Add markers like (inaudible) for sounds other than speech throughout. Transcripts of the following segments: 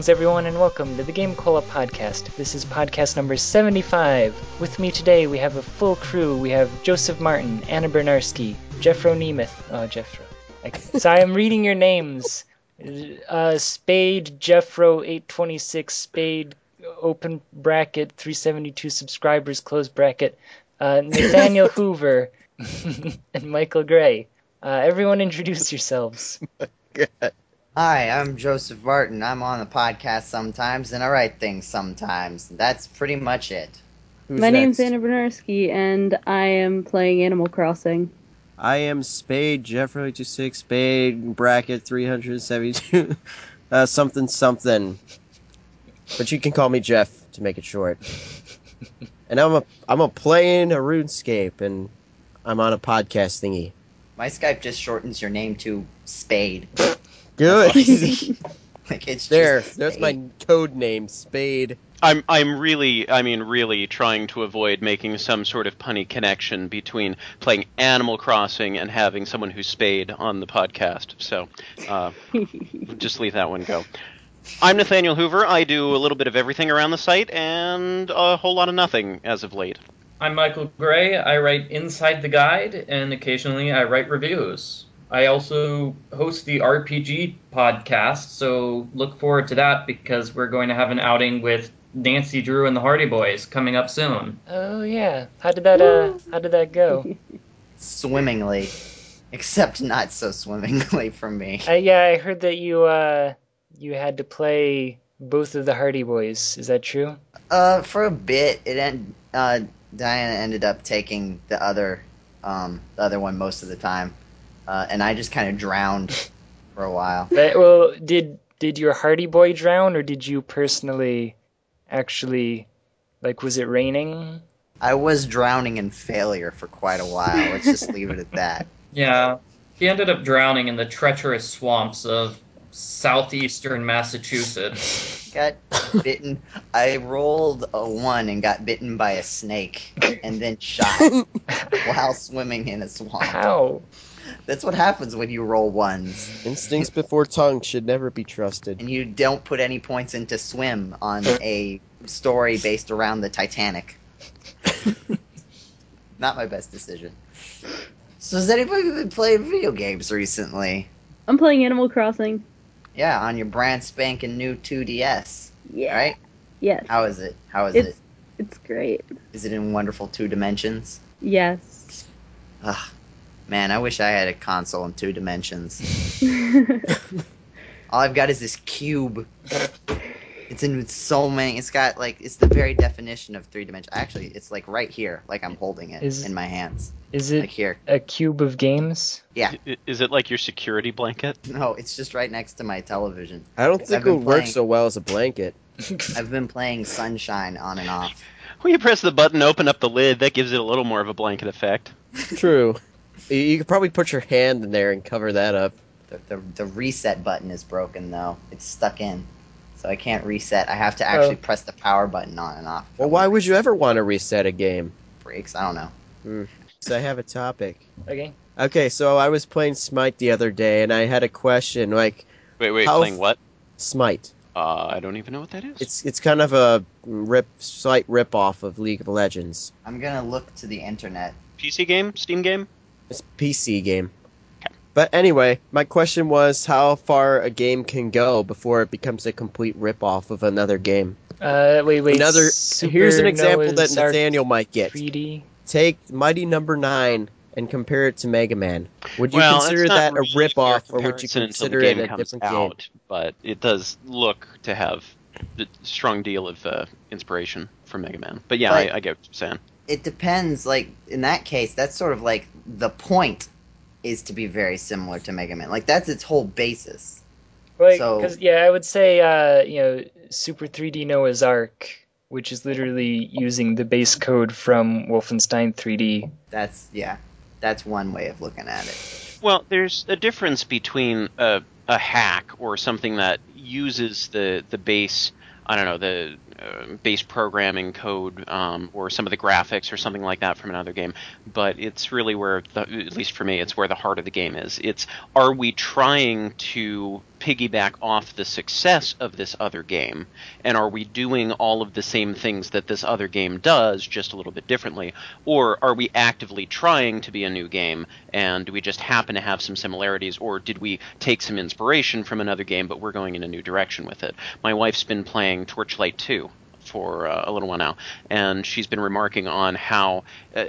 Greetings, everyone, and welcome to the GameCola podcast. This is podcast number 75. With me today, we have a full crew. We have Joseph Martin, Anna Bryniarski, Jeffro Nemeth. Oh, Jeffro. Okay. So I am reading your names. Uh, Spade, Jeffro, 826, Spade, open bracket, 372 subscribers, close bracket, uh, Nathaniel (laughs) Hoover, (laughs) and Michael Gray. Uh, everyone introduce yourselves. (laughs) Hi, I'm Joseph Martin. I'm on the podcast sometimes, and I write things sometimes. That's pretty much it. Who's My name's next? Anna Bryniarski, and I am playing Animal Crossing. I am Spade, Jeffrey 26, Spade, bracket 372, (laughs) uh, something something. But you can call me Jeff to make it short. and I'm a I'm a playing a RuneScape, and I'm on a podcast thingy. My Skype just shortens your name to Spade. Good. (laughs) Like it's there, just there's my code name, Spade. I'm I'm really I mean really trying to avoid making some sort of punny connection between playing Animal Crossing and having someone who's spayed on the podcast. So uh, (laughs) just leave that one go. I'm Nathaniel Hoover. I do a little bit of everything around the site and a whole lot of nothing as of late. I'm Michael Gray. I write Inside the Guide, and occasionally I write reviews. I also host the RPG podcast, so look forward to that because we're going to have an outing with Nancy Drew and the Hardy Boys coming up soon. Oh yeah. How did that uh how did that go? (laughs) swimmingly, except not so swimmingly for me. Uh, yeah, I heard that you uh you had to play both of the Hardy Boys. Is that true? Uh, for a bit, it end. Uh, Diana ended up taking the other, um, the other one most of the time, uh, and I just kind of drowned for a while. But, well, did did your Hardy Boy drown or did you personally actually like was it raining? I was drowning in failure for quite a while. Let's just leave it at that. (laughs) Yeah, he ended up drowning in the treacherous swamps of southeastern Massachusetts. Got bitten. I rolled a one and got bitten by a snake, and then shot (laughs) while swimming in a swamp. How? That's what happens when you roll ones, Instincts before tongue should never be trusted. and you don't put any points into swim on a story based around the Titanic. (laughs) Not my best decision. So has anybody been playing video games recently? I'm playing Animal Crossing. Yeah, on your brand spanking new 2DS, Yeah. right? Yes. How is it? How is It's- it? It's great. Is it in wonderful two dimensions? Yes. Ugh, man, I wish I had a console in two dimensions. (laughs) All I've got is this cube. It's in so many. It's got like it's the very definition of three dimensions. Actually, it's like right here, like I'm holding it Is- in my hands, Is like it here. a cube of games? Yeah, I- Is it like your security blanket? no, it's just right next to my television. I don't think I've it been would work playing- so well as a blanket. (laughs) I've been playing Sunshine on and off. When you press the button, open up the lid, that gives it a little more of a blanket effect. True. You- You could probably put your hand in there and cover that up. The, the, the reset button is broken though. It's stuck in, so I can't reset. I have to actually Oh. press the power button on and off. Well, why would you ever want to reset a game? breaks? I don't know. So I have a topic. Okay. Okay, so I was playing Smite the other day, and I had a question. Like Wait, wait, playing f- what? Smite, Uh, I don't even know what that is. it's it's kind of a rip, slight rip off of League of Legends. I'm gonna look to the internet. PC game, Steam game. It's a PC game. Okay. But anyway, my question was how far a game can go before it becomes a complete rip off of another game. Uh, wait, wait. Another Super here's an example that Noah's Ark Nathaniel might get. 3D. Take Mighty Number Nine and compare it to Mega Man. Would you well, consider that a really rip off, fair or would you consider it game a different game? out, But it does look to have a strong deal of uh, inspiration from Mega Man. But yeah, But- I, I get what you're saying. It depends. Like in that case, that's sort of like the point is to be very similar to Mega Man. Like that's its whole basis. Like, So- 'cause, yeah, I would say, uh, you know, Super 3D Noah's Ark, which is literally using the base code from Wolfenstein 3D. That's yeah. That's one way of looking at it. Well, there's a difference between a, a hack or something that uses the the base. I don't know the uh, base programming code um, or some of the graphics or something like that from another game. But it's really where, the, at least for me, it's where the heart of the game is. It's are we trying to piggyback off the success of this other game? And are we doing all of the same things that this other game does, just a little bit differently? Or are we actively trying to be a new game, and we just happen to have some similarities, or did we take some inspiration from another game, but we're going in a new direction with it? My wife's been playing Torchlight 2 for uh, a little while now, and she's been remarking on how uh,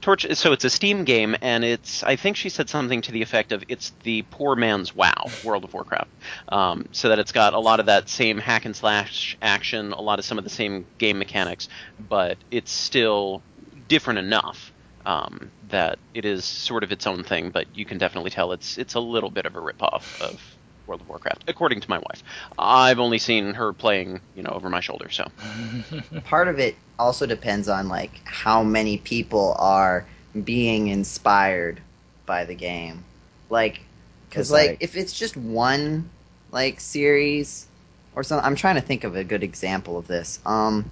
Torch. So it's a Steam game, and it's I think she said something to the effect of it's the poor man's WoW, World of Warcraft. Um, so that it's got a lot of that same hack and slash action, a lot of some of the same game mechanics, but it's still different enough. Um, that it is sort of its own thing, but you can definitely tell it's it's a little bit of a ripoff of World of Warcraft, according to my wife. I've only seen her playing, you know, over my shoulder. So (laughs) Part of it also depends on like how many people are being inspired by the game, like because like, like- if it's just one like series or something, I'm trying to think of a good example of this. Um,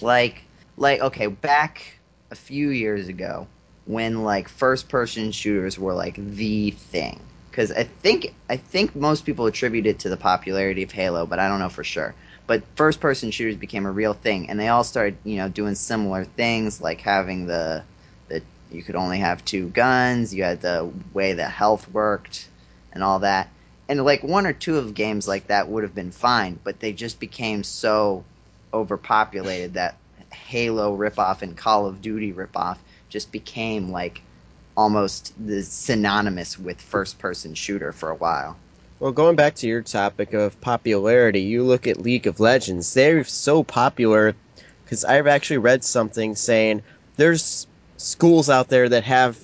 like like okay, back a few years ago when like first person shooters were like the thing because I think I think most people attribute it to the popularity of Halo, but I don't know for sure. But first person shooters became a real thing, and they all started you know doing similar things like having the the you could only have two guns, you had the way the health worked, and all that. And like one or two of games like that would have been fine, but they just became so overpopulated that Halo ripoff and Call of Duty ripoff just became like almost the synonymous with first person shooter for a while. Well, going back to your topic of popularity, you look at League of Legends. They're so popular because I've actually read something saying there's schools out there that have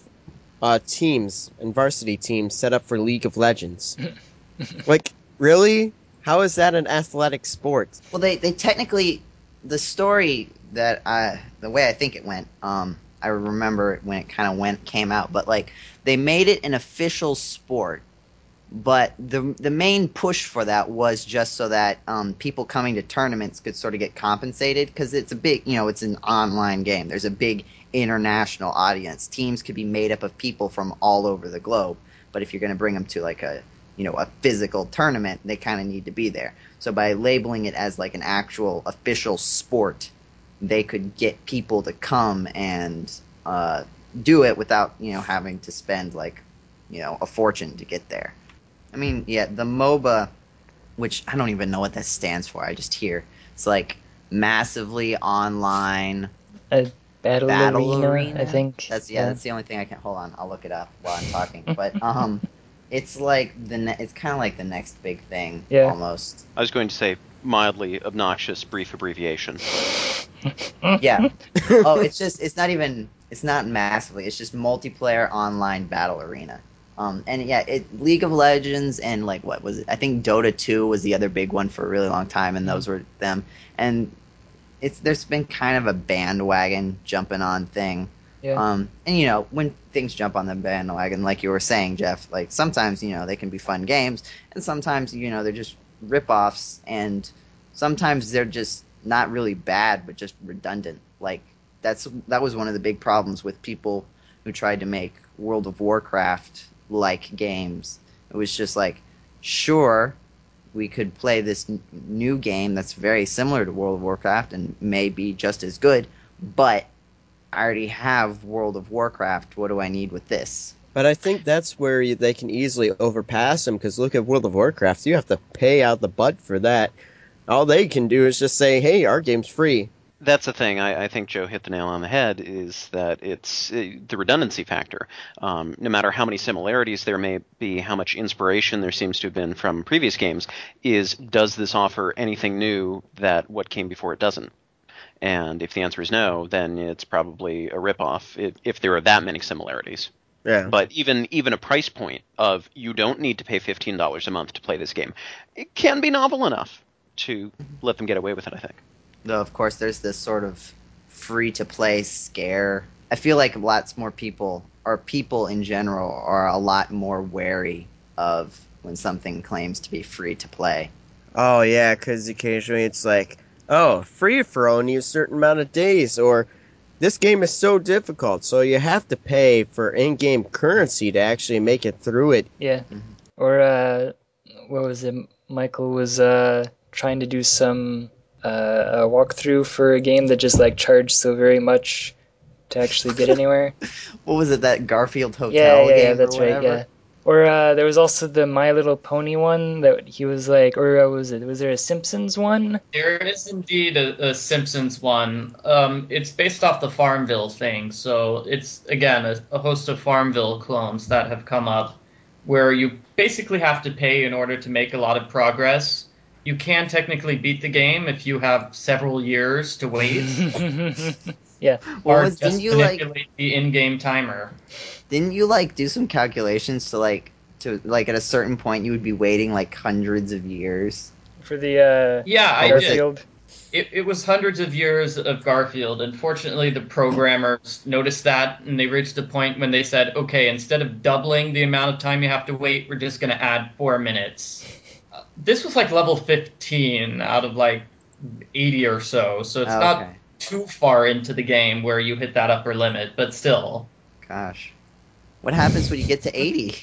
uh, teams and varsity teams set up for League of Legends. (laughs) like, really? How is that an athletic sport? Well, they they technically the story that I the way I think it went. Um, I remember when it kind of went came out, but like they made it an official sport. But the the main push for that was just so that um, people coming to tournaments could sort of get compensated because it's a big you know it's an online game. There's a big international audience. Teams could be made up of people from all over the globe. But if you're going to bring them to like a you know a physical tournament, they kind of need to be there. So by labeling it as like an actual official sport, they could get people to come and uh, do it without you know having to spend like you know a fortune to get there. I mean, yeah, the MOBA, which I don't even know what that stands for. I just hear it's like massively online Battle, battle arena, arena. I think. That's yeah, that's the only thing I can hold on. I'll look it up while I'm talking. But (laughs) um, it's like the ne- it's kind of like the next big thing Yeah. almost. I was going to say mildly obnoxious brief abbreviation. (laughs) Yeah. oh, it's just it's not even it's not massively. It's just multiplayer online battle arena. Um, and yeah, it League of Legends and like what was it? I think Dota 2 was the other big one for a really long time, and those were them. And it's there's been kind of a bandwagon jumping on thing. Yeah. Um, and you know, when things jump on the bandwagon, like you were saying, Jeff, like sometimes you know they can be fun games, and sometimes you know they're just rip-offs, and sometimes they're just not really bad, but just redundant. Like that's that was one of the big problems with people who tried to make World of Warcraft like games. It was just like, sure, we could play this n- new game that's very similar to World of Warcraft and may be just as good, but I already have World of Warcraft. What do I need with this? But I think that's where you, they can easily overpass them because look at World of Warcraft. You have to pay out the butt for that. All they can do is just say, hey, our game's free. That's the thing. I, I think Joe hit the nail on the head. Is that it's uh, the redundancy factor. Um, no matter how many similarities there may be, how much inspiration there seems to have been from previous games, is does this offer anything new that what came before it doesn't? And if the answer is no, then it's probably a ripoff. If, if there are that many similarities. Yeah. But even even a price point of you don't need to pay fifteen dollars a month to play this game, it can be novel enough to let them get away with it. I think. Though, of course, there's this sort of free to play scare. I feel like lots more people, or people in general, are a lot more wary of when something claims to be free to play. Oh yeah, because occasionally it's like, oh, free for only a certain amount of days, or this game is so difficult, so you have to pay for in-game currency to actually make it through it. Yeah. Mhm. Or uh, what was it? Michael was uh, trying to do some uh, a walkthrough for a game that just like charged so very much to actually get (laughs) anywhere. What was it? That Garfield Hotel yeah, yeah, game yeah, that's or right. whatever? Yeah. Or uh, there was also the My Little Pony one that he was like, or uh, was it? Was there a Simpsons one? There is indeed a, a Simpsons one. Um, it's based off the Farmville thing, so it's again a, a host of Farmville clones that have come up, where you basically have to pay in order to make a lot of progress. You can technically beat the game if you have several years to wait, (laughs) yeah. What or was- just didn't you like the in-game timer. didn't you like do some calculations to like to like at a certain point you would be waiting like hundreds of years? For the uh, Yeah, I What did. it? It, it was hundreds of years of Garfield. Unfortunately, the programmers noticed that, and they reached a point when they said, "Okay, instead of doubling the amount of time you have to wait, we're just going to add four minutes." Uh, this was like level 15 out of like 80 or so, so it's Oh, not okay. Too far into the game where you hit that upper limit, but still. Gosh. What happens when you get to 80?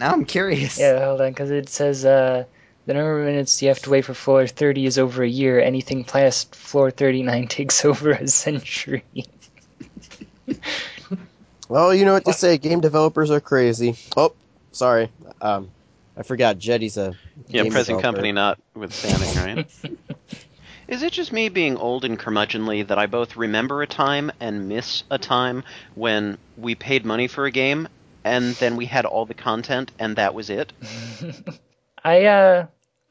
Now I'm curious. Yeah, hold on, because it says uh, the number of minutes you have to wait for floor 30 is over a year. Anything past floor 39 (laughs) takes over a century. (laughs) Well, you know what to say. Game developers are crazy. Oh, sorry. Um, I forgot. Jeddy's a Yeah, game present developer. company notwithstanding, right? (laughs) Is it just me being old and curmudgeonly that I both remember a time and miss a time when we paid money for a game and then we had all the content and that was it? (laughs) I uh,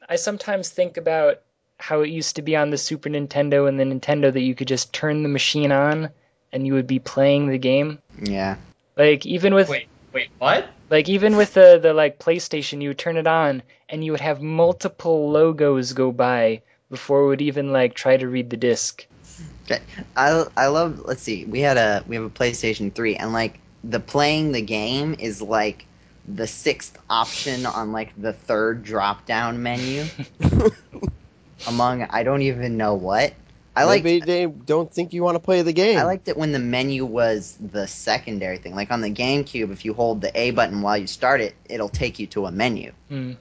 I sometimes think about how it used to be on the Super Nintendo and the Nintendo that you could just turn the machine on and you would be playing the game. Yeah. Like even with Wait, wait, what? like even with the the like PlayStation, you would turn it on and you would have multiple logos go by before it would even like try to read the disc. Okay. I I love. Let's see. We had a we have a PlayStation Three, and like the playing the game is like the sixth option on like the third drop down menu (laughs) among I don't even know what. I like Maybe they don't think you want to play the game. I liked it when the menu was the secondary thing. Like on the GameCube, if you hold the A button while you start it, it'll take you to a menu. Hmm.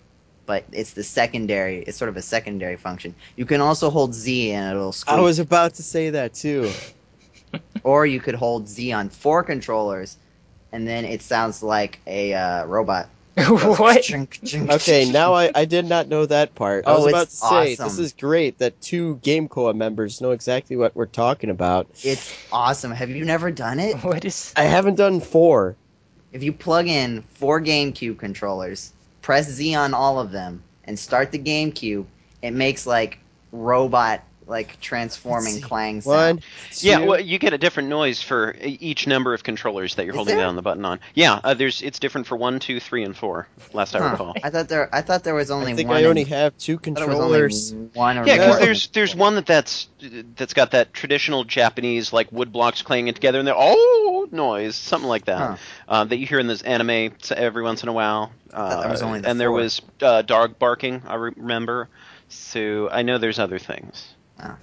But it's the secondary. It's sort of a secondary function. You can also hold Z and it'll squeak. I was about to say that too. (laughs) Or you could hold Z on four controllers, and then it sounds like a uh, robot. (laughs) what? Chink, chink, Okay, chink. now I, I did not know that part. I Oh, was about to it's say awesome. this is great that two GameCola members know exactly what we're talking about. It's awesome. Have you never done it? What is? I haven't done four. If you plug in four GameCube controllers, press Z on all of them, and start the GameCube, it makes like robot like transforming Let's One, sound. Yeah, well, you get a different noise for each number of controllers that you're Is holding there? down the button on. Yeah, uh, there's it's different for one, two, three, and four. Last I recall. I thought there. I thought there was only I think one. I only in- have two I thought there was only controllers. one or Yeah, because there's there's one that that's that's got that traditional Japanese like wood blocks clanging together and they're oh noise, something like that, Huh. uh, that you hear in this anime every once in a while. Uh, that was only the and there was uh, dog barking. I re- remember. So I know there's other things. Oh.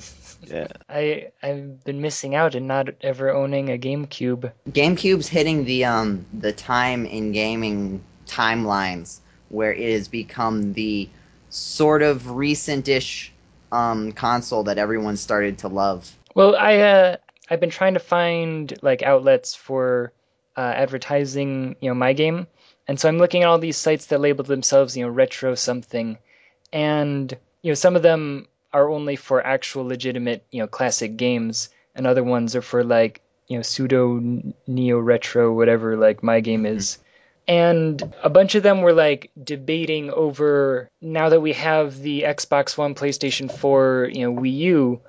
Yeah. I I've been missing out and not ever owning a GameCube. GameCube's hitting the um the time in gaming timelines where it has become the sort of recent-ish um console that everyone started to love. Well, I uh I've been trying to find like outlets for uh, advertising, you know, my game, and so I'm looking at all these sites that label themselves, you know, retro something, and you know, some of them are only for actual legitimate, you know, classic games, and other ones are for like, you know, pseudo neo retro whatever like my game is. And a bunch of them were like debating over now that we have the Xbox One, PlayStation 4, you know, Wii U,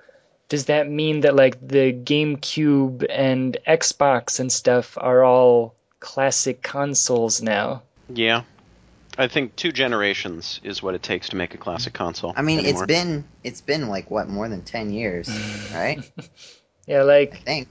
does that mean that like the GameCube and Xbox and stuff are all classic consoles now? Yeah. I think two generations is what it takes to make a classic console. I mean, anymore. it's been it's been like what more than 10 years, (laughs) right? Yeah, I like think.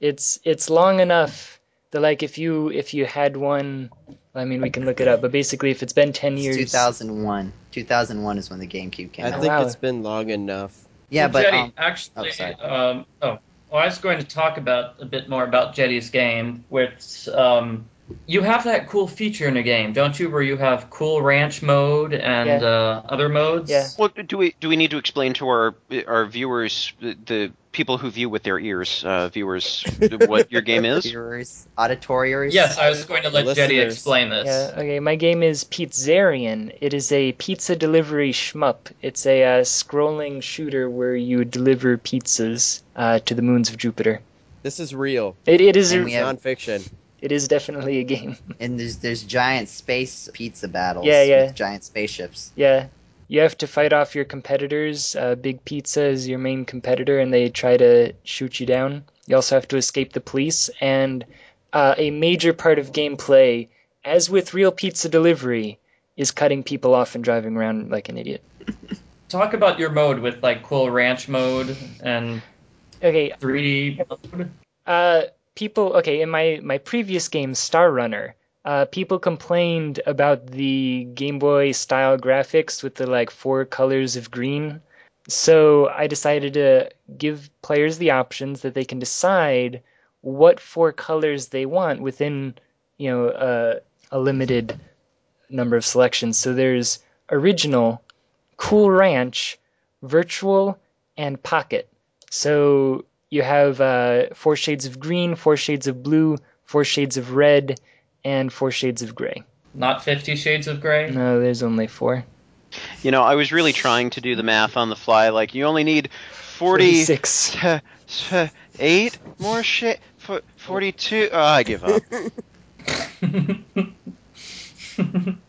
it's it's long enough that like if you if you had one, I mean we can look it up, but basically if it's been 10 It's years 2001. 2001 is when the GameCube came out. I out. think Wow. it's been long enough. yeah, Well, but Jeddy, um, actually, oh, sorry. um, oh, well, I was going to talk about a bit more about Jeddy's game, which um, You have that cool feature in the game, don't you, where you have cool ranch mode and Yeah. uh, other modes? Yeah. Well, do we do we need to explain to our our viewers, the, the people who view with their ears, uh, viewers, what your game is? (laughs) Viewers, auditoriers. Yes, I was going to let Jeddy explain this. Yeah, okay. My game is Pizzarian. It is a pizza delivery shmup. It's a uh, scrolling shooter where you deliver pizzas uh, to the moons of Jupiter. This is real. It, it is And a, we have- Nonfiction. It is definitely a game. (laughs) And there's there's giant space pizza battles. Yeah, yeah. With giant spaceships. Yeah, you have to fight off your competitors. Uh, Big Pizza is your main competitor, and they try to shoot you down. You also have to escape the police, and uh, a major part of gameplay, as with real pizza delivery, is cutting people off and driving around like an idiot. (laughs) Talk about your mode with like cool ranch mode and Okay, 3D mode. uh, people. Okay, in my my previous game, Star Runner, uh, people complained about the Game Boy style graphics with the like four colors of green. So I decided to give players the options that they can decide what four colors they want within, you know, uh, a limited number of selections. So there's original, Cool Ranch, Virtual, and Pocket. So you have uh, four shades of green, four shades of blue, four shades of red, and four shades of gray. Not Fifty Shades of Grey. No, there's only four. You know, I was really trying to do the math on the fly. Like, you only need forty 46. eight more shit. Forty-two. Oh, I give up. (laughs) (laughs)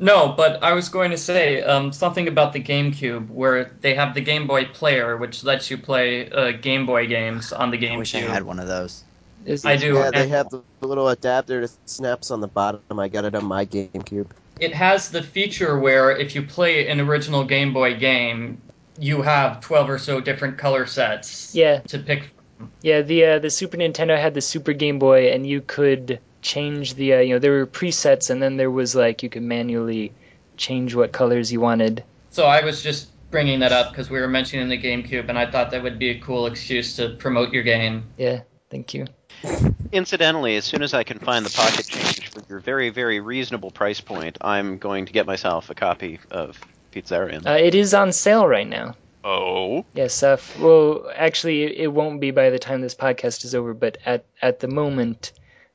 no, but I was going to say um, something about the GameCube, where they have the Game Boy Player, which lets you play uh, Game Boy games on the GameCube. I wish I had one of those. Is- I do. Yeah, they have the little adapter that snaps on the bottom. I got it on my GameCube. It has the feature where if you play an original Game Boy game, you have 12 or so different color sets Yeah, to pick yeah. The uh, the Super Nintendo had the Super Game Boy, and you could change the uh, you know there were presets, and then there was like you could manually change what colors you wanted. So I was just bringing that up because we were mentioning the GameCube, and I thought that would be a cool excuse to promote your game. Yeah, thank you. (laughs) Incidentally, as soon as I can find the pocket change for your very, very reasonable price point, I'm going to get myself a copy of Pizzarian. Uh, it is on sale right now. oh. Yes, uh, well, actually, it won't be by the time this podcast is over, but at, at the moment,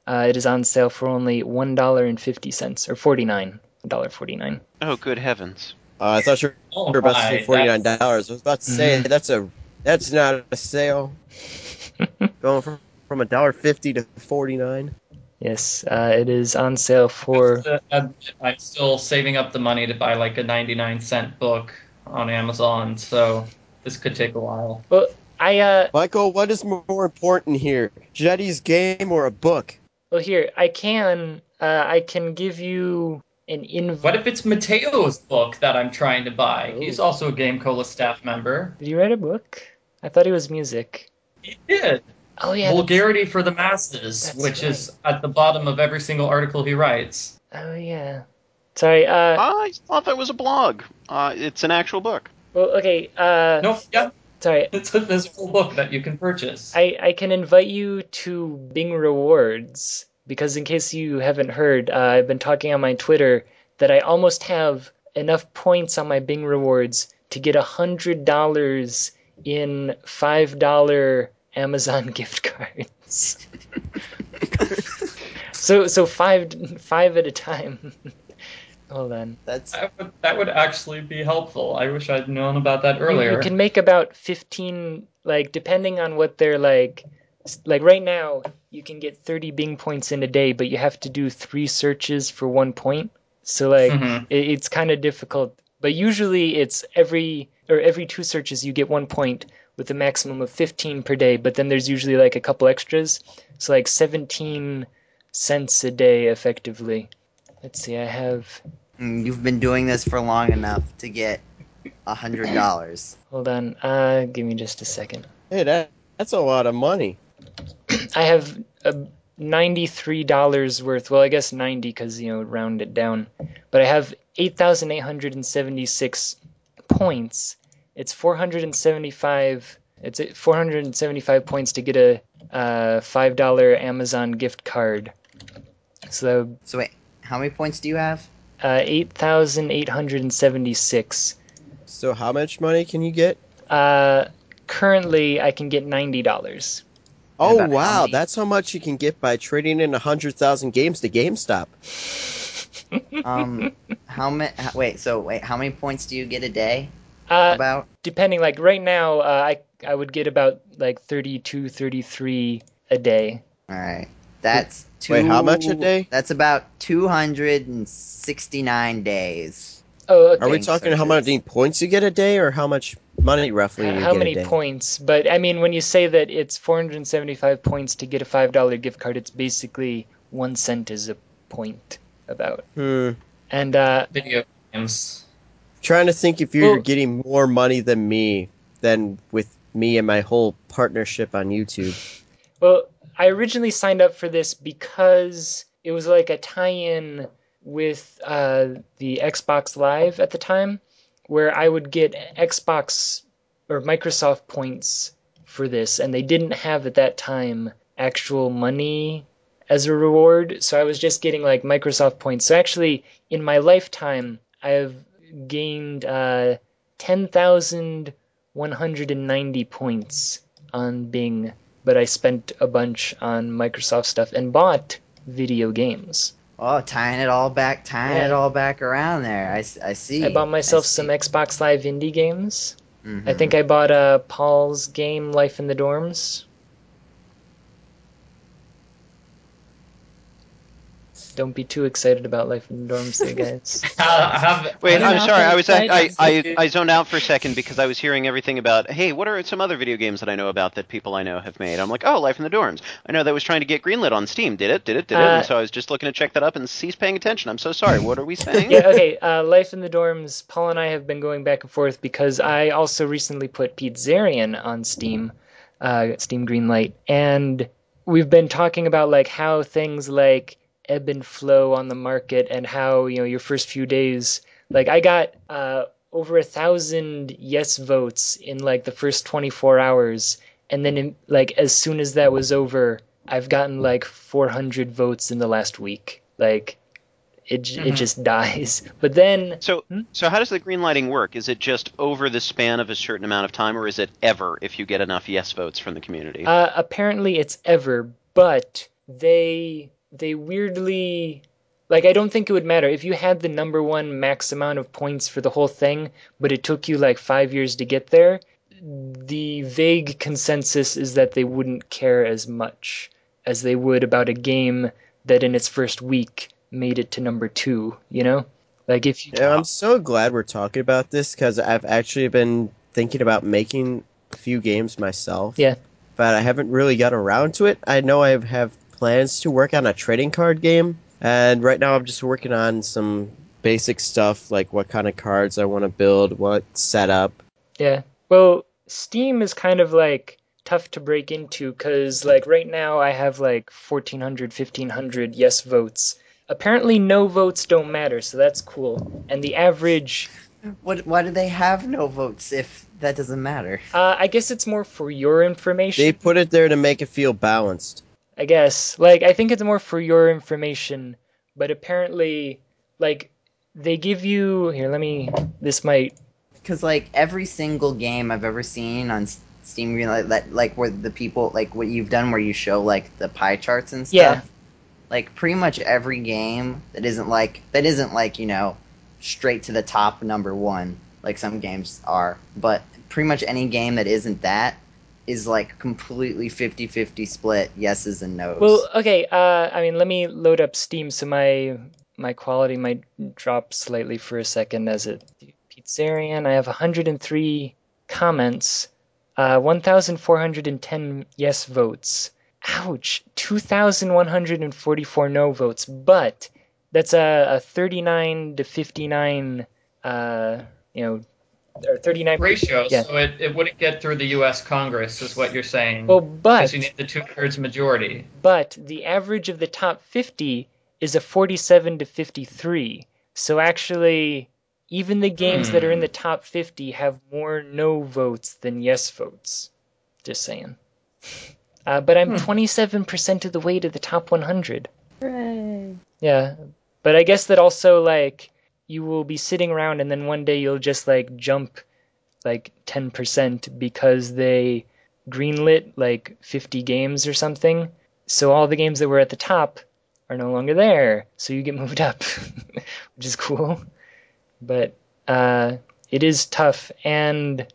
uh, it is on sale for only $1.50, or forty nine dollar forty nine. Oh, good heavens. Uh, I thought you Oh were about to say forty nine that's- dollars. I was about to say Mhm. that's a that's not a sale. (laughs) Going from from a dollar fifty to forty nine. Yes, uh, it is on sale for. Uh, I'm I'm still saving up the money to buy like a 99 cent book on Amazon, so this could take a while. Well, I uh, Michael, what is more important here, Jeddy's game or a book? Well here I can uh, I can give you an invite. What if it's Meteo's book that I'm trying to buy? Oh. He's also a GameCola staff member. Did you write a book? I thought it was music. He did. Oh yeah. that's- Vulgarity for the Masses, That's which right. is at the bottom of every single article he writes. Oh yeah. Sorry. Uh. I thought that was a blog. Uh, it's an actual book. Well, okay. Uh. No, yeah, Sorry. (laughs) it's a physical book that you can purchase. I, I can invite you to Bing Rewards because, in case you haven't heard, uh, I've been talking on my Twitter that I almost have enough points on my Bing Rewards to get a hundred dollars in five dollar Amazon (laughs) gift cards. (laughs) so so five five at a time. Hold then, That's That would, that would actually be helpful. I wish I'd known about that earlier. You, can make about 15, like, depending on what they're like. Like, right now, you can get 30 Bing points in a day, but you have to do three searches for one point. So, like, Mhm. it, it's kind of difficult. But usually, it's every, or every two searches, you get one point with a maximum of 15 per day, but then there's usually, like, a couple extras. So, like, 17 cents a day, effectively. Let's see, I have. Mm, you've been doing this for long enough to get a hundred dollars. Hold on. Uh, give me just a second. Hey, that that's a lot of money. (clears throat) I have uh, ninety-three dollars worth. Well, I guess ninety because you know round it down. But I have eight thousand eight hundred and seventy-six points. It's four hundred and seventy-five. It's four hundred and seventy-five points to get a uh, five dollar Amazon gift card. So So wait, how many points do you have? uh, 8,876. So how much money can you get? Uh, currently, I can get $90. Oh wow, many- that's how much you can get by trading in hundred thousand games to GameStop. (laughs) Um, how many? Wait, so wait, how many points do you get a day? Uh, About? depending, like right now, uh, I, I would get about like 32, 33 a day. All right, that's two. Wait, how much a day? That's about two hundred and sixty-nine days. Oh, okay. Are we Game talking how many points you get a day, or how much money roughly you how get many a day? points? But I mean, when you say that it's 475 points to get a $5 gift card, it's basically one cent is a point about. Hmm. And uh, Video games. Trying to think if you're Well- getting more money than me than with me and my whole partnership on YouTube. Well, I originally signed up for this because it was like a tie-in with uh, the Xbox Live at the time, where I would get Xbox or Microsoft points for this, and they didn't have at that time actual money as a reward, so I was just getting like Microsoft points. So actually, in my lifetime, I have gained uh, ten thousand one hundred and ninety points on Bing but I spent a bunch on Microsoft stuff and bought video games. Oh, tying it all back, tying it all back around there. I, I see. I bought myself I some. Xbox Live indie games. Mhm. I think I bought uh, Paul's game Life in the Dorms. Don't be too excited about Life in the Dorms, there, guys. (laughs) Uh, have, Wait, have- I'm sorry. I was I, I, I, I zoned out for a second because I was hearing everything about hey, what are some other video games that I know about that people I know have made? I'm like, oh, Life in the Dorms. I know that was trying to get greenlit on Steam. Did it? Did it? Did it? Uh, and so I was just looking to check that up and cease paying attention. I'm so sorry. What are we (laughs) saying? yeah, okay. Uh, Life in the Dorms. Paul and I have been going back and forth because I also recently put Pizzarian on Steam, uh, Steam Greenlight, and we've been talking about like how things like ebb and flow on the market and how you know your first few days. Like I got uh, over a thousand yes votes in like the first 24 hours, and then in, like as soon as that was over, I've gotten like 400 votes in the last week. Like it j it just (laughs) dies. But then So, Hmm? so how does the green lighting work? Is it just over the span of a certain amount of time, or is it ever if you get enough yes votes from the community? uh, apparently it's ever, but they they weirdly like I don't think it would matter if you had the number one max amount of points for the whole thing, but it took you like five years to get there. The vague consensus is that they wouldn't care as much as they would about a game that in its first week made it to number two. You know, like if you Yeah, I'm so glad we're talking about this because I've actually been thinking about making a few games myself. Yeah. But I haven't really got around to it. I know I have plans to work on a trading card game, and right now I'm just working on some basic stuff like what kind of cards I want to build, what setup. Yeah. Well, Steam is kind of like tough to break into because, like, right now I have like 1,400, 1,500 yes votes. Apparently, no votes don't matter, so that's cool. And the average, What? Why do they have no votes if that doesn't matter? uh, I guess it's more for your information. They put it there to make it feel balanced. I guess. Like, I think it's more for your information, but apparently, like, they give you. Here, let me. This might. Because like every single game I've ever seen on Steam like, like where the people like what you've done, where you show like the pie charts and stuff. Yeah. Like pretty much every game that isn't like that isn't like you know straight to the top number one like some games are, but pretty much any game that isn't that is like completely 50-50 split yeses and nos. Well, okay. Uh, I mean, let me load up Steam so my my quality might drop slightly for a second as it. Pizzarian. I have 103 comments, uh, 1,410 yes votes. Ouch, 2,144 no votes. But that's a, a 39 to 59. Uh, you know, or 39 ratio, Yeah. so it, it wouldn't get through the U.S. Congress, is what you're saying. Well, but because you need the two-thirds majority. but the average of the top 50 is a 47 to 53. So actually, even the games that are in the top 50 have more no votes than yes votes. Just saying. (laughs) Uh, but I'm Hmm. 27% of the way to the top 100. Hooray. Yeah, but I guess that also like you will be sitting around and then one day you'll just like jump like 10% because they greenlit like 50 games or something. So all the games that were at the top are no longer there. So you get (laughs) moved up, which is cool. But uh, it is tough. And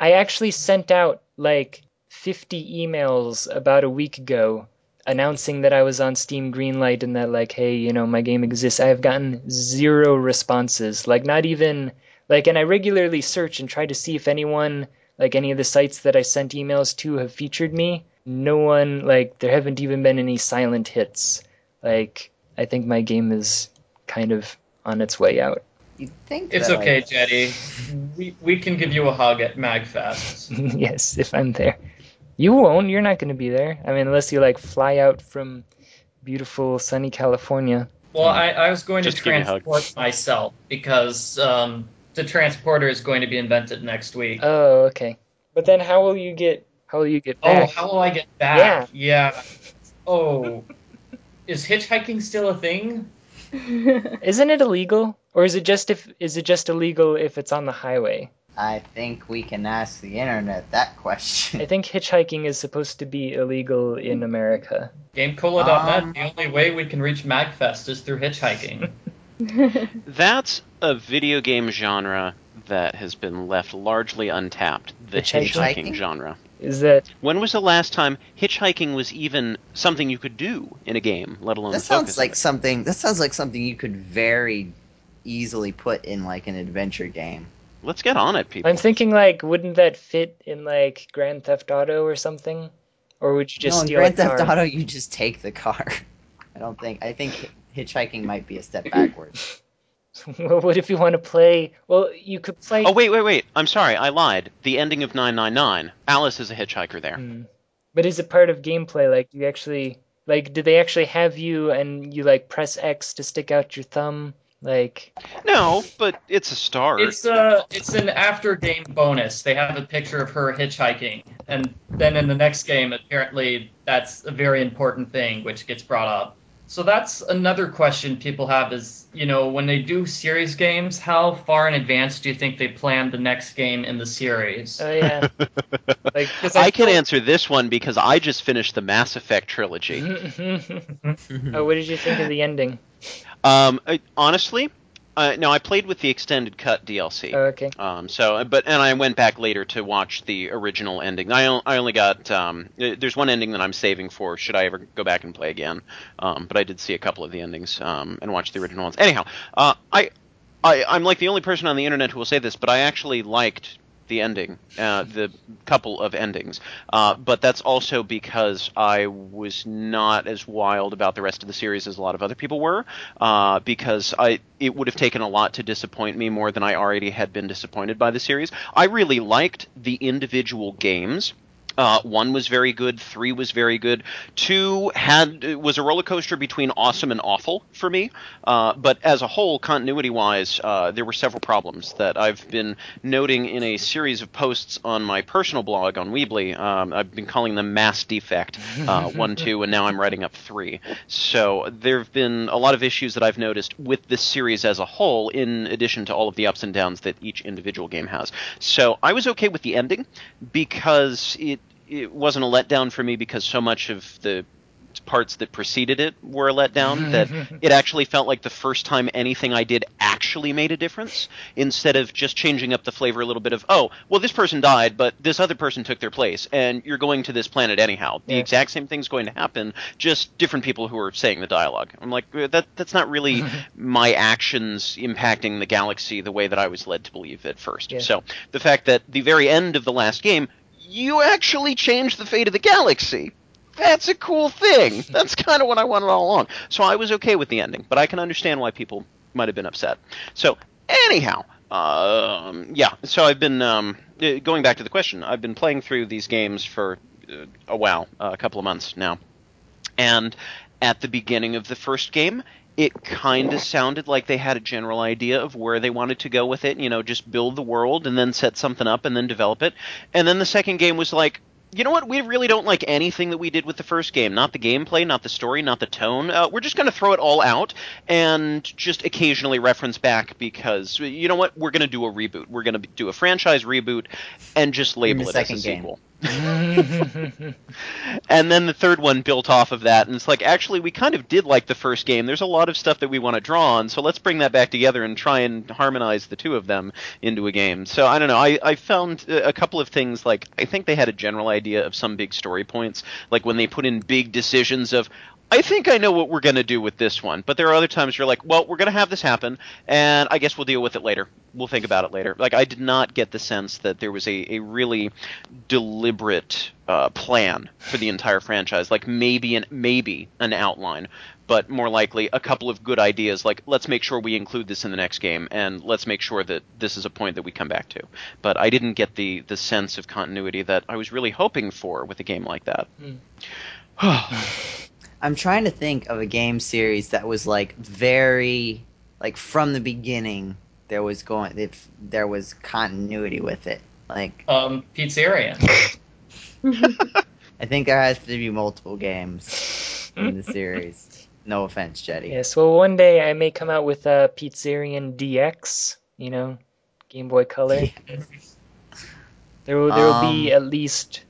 I actually sent out like 50 emails about a week ago announcing that I was on Steam Greenlight and that like, hey, you know, my game exists. I have gotten zero responses. Like not even like and I regularly search and try to see if anyone like any of the sites that I sent emails to have featured me. No one like there haven't even been any silent hits. Like I think my game is kind of on its way out. You think It's okay, like, Jeddy. We, we can give you a hug at MagFest. (laughs) yes, if I'm there. You won't. You're not going to be there. I mean, unless you like fly out from beautiful sunny California. Well, I, I was going Just to give you a hug. transport myself because um, the transporter is going to be invented next week. Oh, okay. But then how will you get? How will you get oh, how will I get back? Yeah. Yeah. Oh, is hitchhiking still a thing? (laughs) Isn't it illegal, or is it just if is it just illegal if it's on the highway? I think we can ask the internet that question. I think hitchhiking is supposed to be illegal in America. GameCola.net. Um, the only way we can reach MagFest is through hitchhiking. (laughs) That's a video game genre that has been left largely untapped. The Hitchhiking? hitchhiking genre. Is that When was the last time hitchhiking was even something you could do in a game, let alone that the sounds focus like of something. That sounds like something you could very easily put in like an adventure game. It? Let's get on it, people. I'm thinking like wouldn't that fit in like Grand Theft Auto or something? Or would you just no, in steal Grand a Theft car? Auto, you just take the car. (laughs) I don't think. I think hitchhiking might be a step backwards. (laughs) (laughs) well, what if you want to play? Well, you could play. Oh wait, wait, wait! I'm sorry, I lied. The ending of 999. Alice is a hitchhiker there. Hmm. But is it part of gameplay? Like, you actually like? Do they actually have you and you like press X to stick out your thumb? Like, No, but it's a start. It's a it's an after game bonus. They have a picture of her hitchhiking, and then in the next game, apparently that's a very important thing which gets brought up. So that's another question people have is, you know, when they do series games, how far in advance do you think they plan the next game in the series? oh yeah, (laughs) like 'cause I I can feel- answer this one because I just finished the Mass Effect trilogy. (laughs) oh, what did you think of the ending? Um, I, honestly, uh, no, I played with the extended cut DLC. Oh, okay. Um, so, but and I went back later to watch the original ending. I, on- I only got um, uh, there's one ending that I'm saving for should I ever go back and play again. Um, but I did see a couple of the endings um, and watch the original ones. Anyhow, uh, I, I I'm like the only person on the internet who will say this, but I actually liked the ending, uh, the couple of endings. Uh, but that's also because I was not as wild about the rest of the series as a lot of other people were, uh, because I it would have taken a lot to disappoint me more than I already had been disappointed by the series. I really liked the individual games. Uh, one was very good. Three was very good. Two had was a roller coaster between awesome and awful for me. Uh, but as a whole, continuity wise, uh, there were several problems that I've been noting in a series of posts on my personal blog on Weebly. Um, I've been calling them mass defect uh, (laughs) one, two, and now I'm writing up three. So there have been a lot of issues that I've noticed with this series as a whole, in addition to all of the ups and downs that each individual game has. So I was okay with the ending because it it wasn't a letdown for me because so much of the parts that preceded it were a letdown (laughs) that it actually felt like the first time anything I did actually made a difference instead of just changing up the flavor a little bit of oh well this person died but this other person took their place and you're going to this planet anyhow the Yeah. exact same thing's going to happen just different people who are saying the dialogue I'm like "Uh, that that's not really (laughs) my actions impacting the galaxy the way that I was led to believe at first Yeah. so the fact that the very end of the last game you actually changed the fate of the galaxy that's a cool thing. (laughs) That's kind of what I wanted all along. So I was okay with the ending, but I can understand why people might have been upset. So anyhow, um, yeah. So I've been um, uh, going back to the question. I've been playing through these games for uh, a while, uh, a couple of months now, and at the beginning of the first game. It kind of sounded like they had a general idea of where they wanted to go with it. You know, just build the world and then set something up and then develop it. And then the second game was like, you know what? We really don't like anything that we did with the first game. Not the gameplay, not the story, not the tone. Uh, we're just going to throw it all out and just occasionally reference back because you know what? We're going to do a reboot. We're going to do a franchise reboot and just label it as a game. sequel. (laughs) And then the third one built off of that, and it's like actually we kind of did like the first game. There's a lot of stuff that we want to draw on, so let's bring that back together and try and harmonize the two of them into a game. So I don't know. I, I found a couple of things like I think they had a general idea of some big story points, like when they put in big decisions of. I think I know what we're going to do with this one, but there are other times you're like, well, we're going to have this happen, and I guess we'll deal with it later. We'll think about it later. Like, I did not get the sense that there was a, a really deliberate uh, plan for the entire franchise. Like, maybe an maybe an outline, but more likely a couple of good ideas. Like, let's make sure we include this in the next game, and let's make sure that this is a point that we come back to. But I didn't get the the sense of continuity that I was really hoping for with a game like that. (sighs) (sighs) (sighs) I'm trying to think of a game series that was like very like from the beginning there was going if there was continuity with it. Like Um, Pizzarian. (laughs) (laughs) I think there has to be multiple games in the series. No offense, Jeddy. yes, well, one day I may come out with a Pizzarian DX, you know, Game Boy Color. There will, there will be Um, at least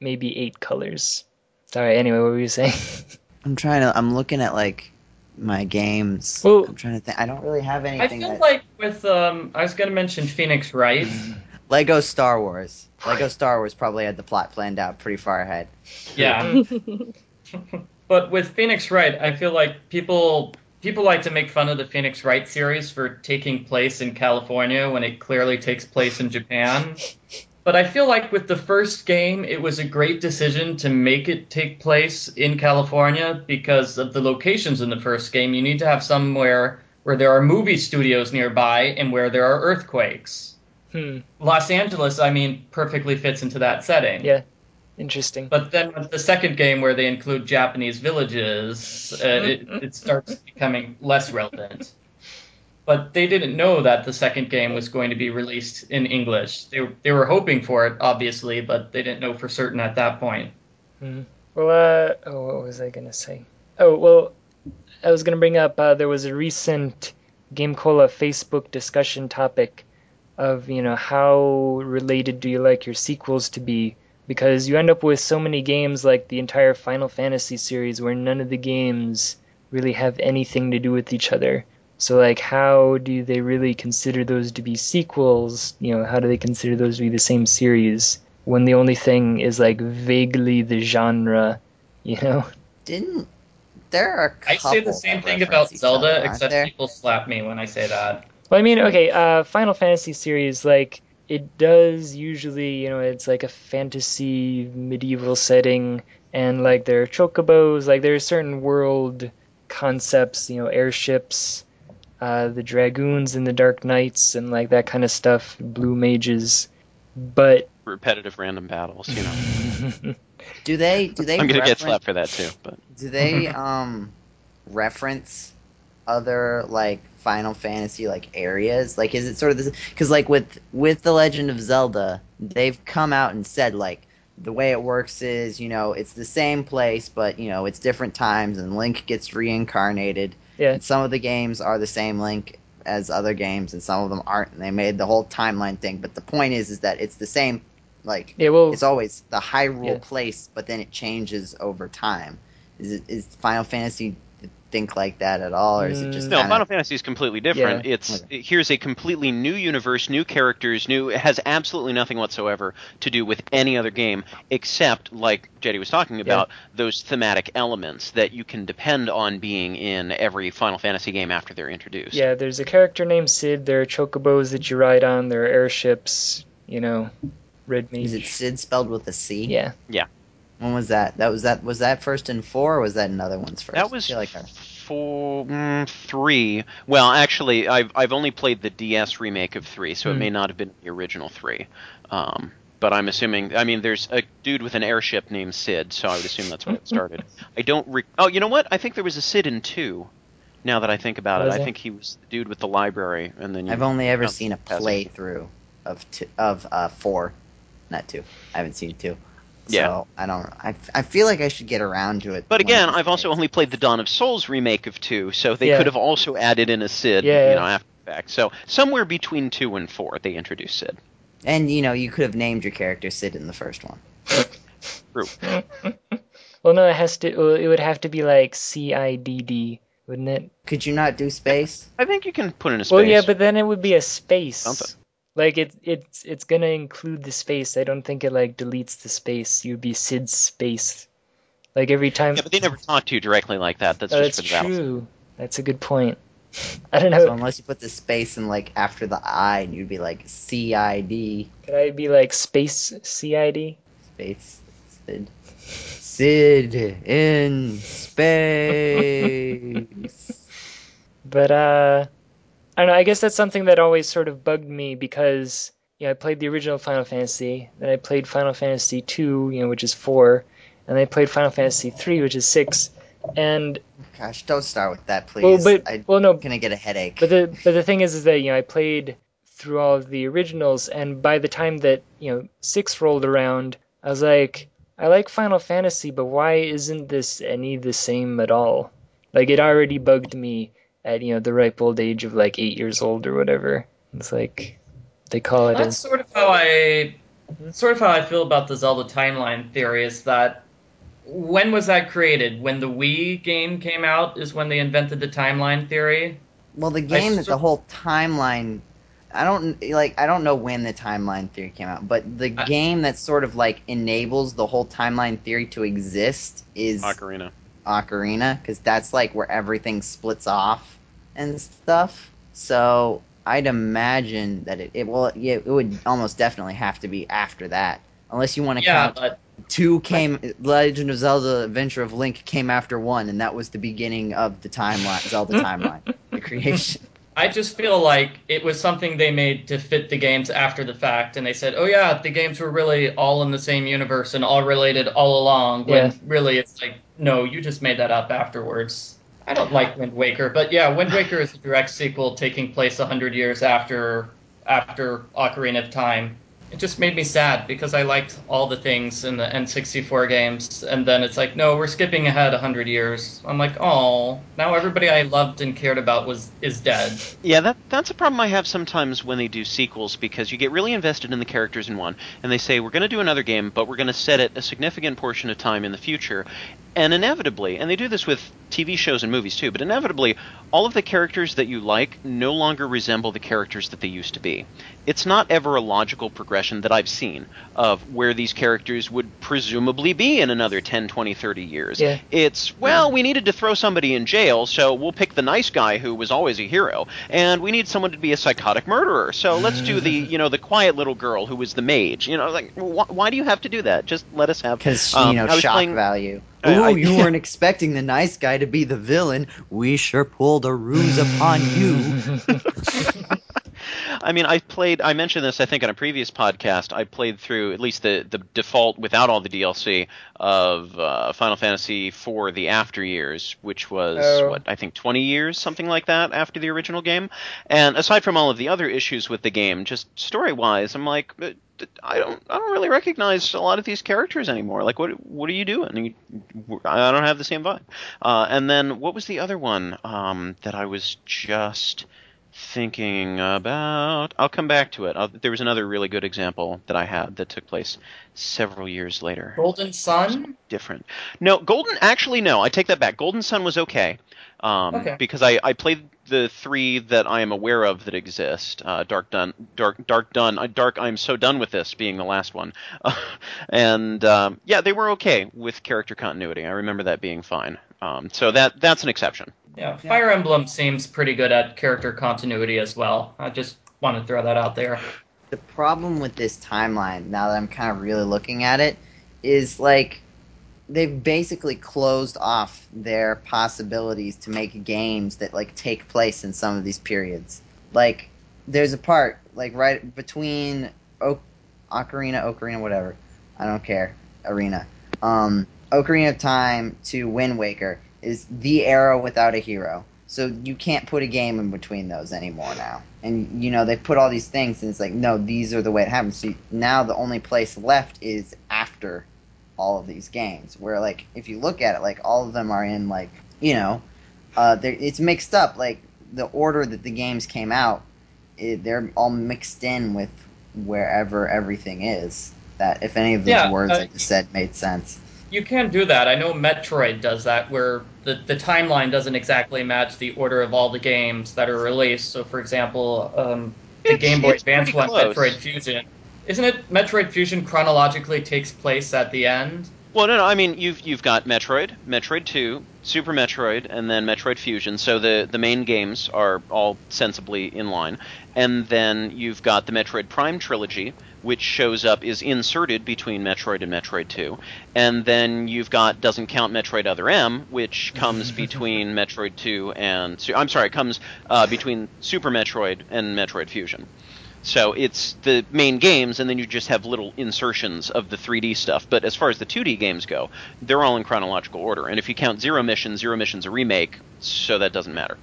maybe eight colors. Sorry, anyway, what were you saying? (laughs) I'm trying to I'm looking at like my games. Well- I'm trying to think I don't really have anything. I feel that like with um, I was gonna mention Phoenix Wright. (laughs) Lego Star Wars. Lego Star Wars probably had the plot planned out pretty far ahead. Yeah. (laughs) (laughs) But with Phoenix Wright, I feel like people people like to make fun of the Phoenix Wright series for taking place in California when it clearly takes place in Japan. But I feel like with the first game, it was a great decision to make it take place in California because of the locations in the first game. You need to have somewhere where there are movie studios nearby and where there are earthquakes. hmm, Los Angeles, I mean, perfectly fits into that setting. yeah, interesting. But then with the second game, where they include Japanese villages, uh, it, it starts becoming less relevant. But they didn't know that the second game was going to be released in English. They, they were hoping for it, obviously, but they didn't know for certain at that point. Well, uh, oh, what was I gonna say? Oh, well, I was gonna bring up uh, there was a recent GameCola Facebook discussion topic of you know how related do you like your sequels to be because you end up with so many games like the entire Final Fantasy series where none of the games really have anything to do with each other. So like how do they really consider those to be sequels? You know, how do they consider those to be the same series when the only thing is like vaguely the genre, you know? Didn't there are a I say the same thing about Zelda, except there? people slap me when I say that. Well, I mean, okay, uh, Final Fantasy series, like, it does usually, you know, it's like a fantasy medieval setting, and like there are chocobos, like there are certain world concepts, you know, airships, uh, the dragoons and the dark knights, and like that kind of stuff, blue mages. But Repetitive random battles, you know. (laughs) Do they do they I'm gonna get slapped for that too, but (laughs) Do they (laughs) um reference other like Final Fantasy like areas? Like, is it sort of this? Because like with with the Legend of Zelda, they've come out and said like the way it works is you know it's the same place, but you know it's different times, and Link gets reincarnated. Yeah. Some of the games are the same Link as other games, and some of them aren't. And they made the whole timeline thing. But the point is, is that it's the same. Like yeah, well, it's always the Hyrule Yeah. place, but then it changes over time. Is it is Final Fantasy think like that at all, or is it just Mm. no. kinda, Final Fantasy is completely different. Yeah. It's here's a completely new universe, new characters, new. It has absolutely nothing whatsoever to do with any other game except, like Jeddy was talking about, those thematic elements that you can depend on being in every Final Fantasy game after they're introduced. yeah, there's a character named Sid, there are chocobos that you ride on, there are airships, you know, red mage. Is it Sid spelled with a C? Yeah. Yeah. When was that? That was that was that first in four, or was that another one's first? That was I feel like four, mm, three. Well, actually, I've I've only played the DS remake of three, so it Hmm. may not have been the original three. Um, but I'm assuming. I mean, there's a dude with an airship named Sid, so I would assume that's where it started. (laughs) I don't. Re- oh, you know what? I think there was a Sid in two. Now that I think about Was it, I think he was the dude with the library, and then you, I've only ever seen a playthrough of two, of uh, four, not two. I haven't seen two. Yeah. So I don't. I, I feel like I should get around to it. But again, I've also only played the Dawn of Souls remake of two, so they Yeah. could have also added in a Sid, Yeah. you know, after the fact. So somewhere between two and four, they introduced Sid. And you know, you could have named your character Sid in the first one. (laughs) True. (laughs) well, no, it has to. It would have to be like C I D D, wouldn't it? Could you not do space? I think you can put in a space. Well, yeah, but then it would be a space. Something. Like it, it's it's gonna include the space. I don't think it like deletes the space. You'd be Sid's space. Like every time. Yeah, but they never talk to you directly like that. That's Oh, just that's for the battle. true. That's a good point. (laughs) I don't know. So unless you put the space in like after the I, and you'd be like C I D Could I be like space CID? space Sid. Sid in (laughs) space. But uh, I don't know. I guess that's something that always sort of bugged me because you know I played the original Final Fantasy, then I played Final Fantasy two, you know, which is four, and then I played Final Fantasy three, which is six, and Gosh, don't start with that, please. well, but I'm well, no, gonna get a headache. But the but the thing is, is that you know I played through all of the originals, and by the time that you know six rolled around, I was like, I like Final Fantasy, but why isn't this any the same at all? Like it already bugged me at you know the ripe old age of like eight years old or whatever. It's like they call it That's a sort of how I, sort of how I feel about the Zelda timeline theory. Is that when was that created? When the Wii game came out is when they invented the timeline theory. Well, the game that sor- the whole timeline. I don't like. I don't know when the timeline theory came out, but the I- game that sort of like enables the whole timeline theory to exist is Ocarina. Ocarina, because that's like where everything splits off and stuff. So I'd imagine that it, it will. Yeah, it would almost definitely have to be after that, unless you want to Yeah, count but two came. Legend of Zelda: Adventure of Link came after one, and that was the beginning of the timeline, Zelda timeline, (laughs) the creation. I just feel like it was something they made to fit the games after the fact, and they said, "Oh yeah, the games were really all in the same universe and all related all along." When Yeah. really, it's like, no, you just made that up afterwards. I don't like Wind Waker, but yeah, Wind Waker is a direct sequel taking place hundred years after after Ocarina of Time. It just made me sad because I liked all the things in the N64 games, and then it's like, no, we're skipping ahead hundred years. I'm like, oh, now everybody I loved and cared about was is dead. Yeah, that that's a problem I have sometimes when they do sequels because you get really invested in the characters in one, and they say we're going to do another game, but we're going to set it a significant portion of time in the future, and inevitably, and they do this with TV shows and movies too, but inevitably, all of the characters that you like no longer resemble the characters that they used to be. It's not ever a logical progression that I've seen of where these characters would presumably be in another 10, 20, 30 years. Yeah. It's, well, we needed to throw somebody in jail, so we'll pick the nice guy who was always a hero, and we need someone to be a psychotic murderer, so let's do the, (laughs) you know, the quiet little girl who was the mage. You know, like, wh- why do you have to do that? Just let us have. Because um, you know I was shock playing- value. I- Ooh, you (laughs) weren't expecting the nice guy to be the villain. We sure pulled a ruse upon you. (laughs) I mean, I played. I mentioned this, I think, on a previous podcast. I played through at least the the default without all the DLC of uh, Final Fantasy IV The After Years, which was Oh. what I think 20 years, something like that, after the original game. And aside from all of the other issues with the game, just story wise, I'm like. uh, I don't. I don't really recognize a lot of these characters anymore. Like, what? What are you doing? I don't have the same vibe. Uh, and then, what was the other one um, that I was just thinking about. I'll come back to it. Uh there was another really good example that I had that took place several years later. Golden Sun? Different. No, Golden. Actually, no. I take that back. Golden Sun was okay. Um, Okay. Because I, I played the three that I am aware of that exist. Uh, Dark Dawn, Dark Dark Dawn, uh, Dark. I'm so done with this being the last one. (laughs) and um, yeah, they were okay with character continuity. I remember that being fine. Um, so that that's an exception. Yeah, Fire Emblem seems pretty good at character continuity as well. I just want to throw that out there. the problem with this timeline, now that I'm kind of really looking at it, is like they've basically closed off their possibilities to make games that like take place in some of these periods. Like there's a part like right between o- Ocarina, Ocarina, whatever. I don't care. Arena. Um, Ocarina of Time to Wind Waker is the era without a hero. So you can't put a game in between those anymore now. And you know they put all these things, and it's like, no, these are the way it happens. So you- now the only place left is after all of these games. Where like if you look at it, like all of them are in like you know, uh, it's mixed up. Like the order that the games came out, it, they're all mixed in with wherever everything is. That if any of those Yeah, words uh, I just said made sense. You can do that. I know Metroid does that, where the, the timeline doesn't exactly match the order of all the games that are released. So, for example, um, the It's- Game Boy Advance one, close. Metroid Fusion, isn't it? Metroid Fusion chronologically takes place at the end. Well, no, no. I mean, you've you've got Metroid, Metroid Two, Super Metroid, and then Metroid Fusion. So the the main games are all sensibly in line, and then you've got the Metroid Prime trilogy, which shows up is inserted between Metroid and Metroid Two, and then you've got doesn't count Metroid Other M, which comes (laughs) between Metroid Two and I'm sorry, it comes uh, between Super Metroid and Metroid Fusion. So it's the main games, and then you just have little insertions of the 3D stuff. But as far as the 2D games go, they're all in chronological order. And if you count Zero Mission, Zero Mission's a remake, so that doesn't matter.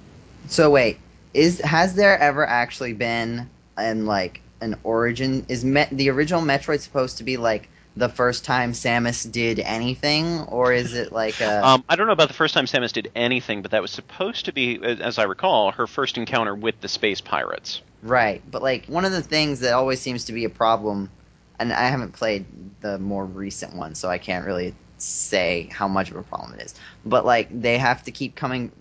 So wait, is has there ever actually been an like an origin? Is Met, the original Metroid supposed to be like the first time Samus did anything, or is it like a Um, I don't know about the first time Samus did anything, but that was supposed to be, as I recall, her first encounter with the space pirates. right? But like one of the things that always seems to be a problem, and I haven't played the more recent one, so I can't really say how much of a problem it is. But like they have to keep coming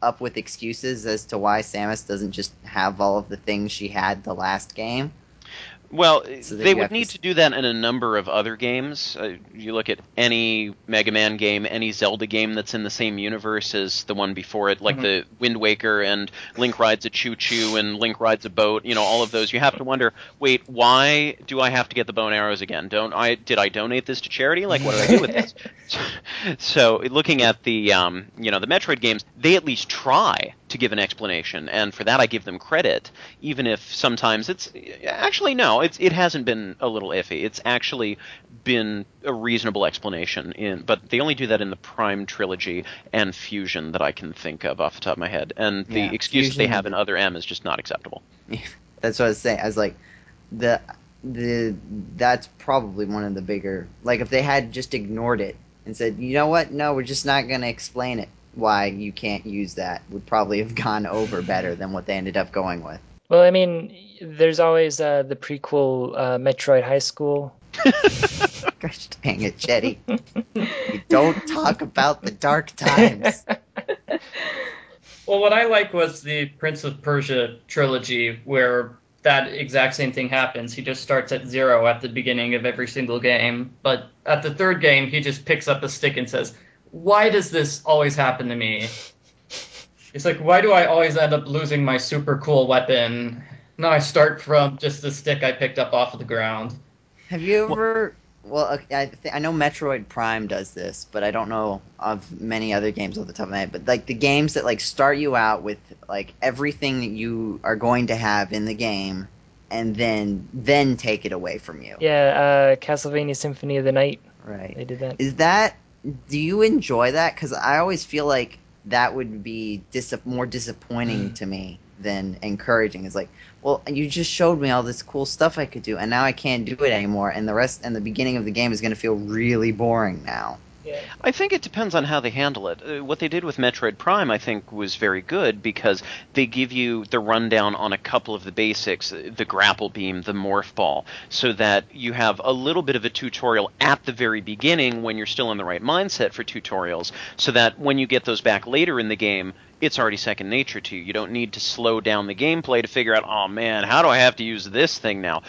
up with excuses as to why Samus doesn't just have all of the things she had the last game. Well, So they would have to need to do that in a number of other games. Uh, you look at any Mega Man game, any Zelda game that's in the same universe as the one before it, like Mhm. the Wind Waker and Link rides a choo choo and Link rides a boat. You know, all of those. You have to wonder, wait, why do I have to get the bow and arrows again? Don't I? Did I donate this to charity? Like, what did I do with this? (laughs) (laughs) so, looking at the um, you know the Metroid games, they at least try to give an explanation, and for that I give them credit, even if sometimes it's actually no, it's it hasn't been a little iffy. It's actually been a reasonable explanation in, but they only do that in the Prime trilogy and Fusion that I can think of off the top of my head, and the Yeah, excuse they have in Other M is just not acceptable. (laughs) That's what I was saying. I was like, the the that's probably one of the bigger. Like if they had just ignored it and said, you know what, no, we're just not going to explain it why you can't use that, would probably have gone over better than what they ended up going with. Well, I mean, there's always uh, the prequel uh, Metroid High School. (laughs) Gosh dang it, Jeddy. you don't talk about the dark times. (laughs) Well, what I like was the Prince of Persia trilogy, where that exact same thing happens. He just starts at zero at the beginning of every single game, but at the third game, he just picks up a stick and says, Why does this always happen to me? It's like, why do I always end up losing my super cool weapon? Now I start from just the stick I picked up off of the ground. Have you ever? Well, okay, I th- I know Metroid Prime does this, but I don't know of many other games off the top of my head. But like the games that like start you out with like everything that you are going to have in the game, and then then take it away from you. Yeah, uh, Castlevania Symphony of the Night. Right. They did that. Is that? Do you enjoy that? Because I always feel like that would be dis- more disappointing mm. to me than encouraging. It's like, well, you just showed me all this cool stuff I could do, and now I can't do it anymore. And the rest and the beginning of the game is going to feel really boring now. I think it depends on how they handle it. Uh, what they did with Metroid Prime, I think, was very good because they give you the rundown on a couple of the basics uh, the grapple beam, the morph ball, so that you have a little bit of a tutorial at the very beginning when you're still in the right mindset for tutorials, so that when you get those back later in the game, it's already second nature to you. You don't need to slow down the gameplay to figure out, oh man, how do I have to use this thing now?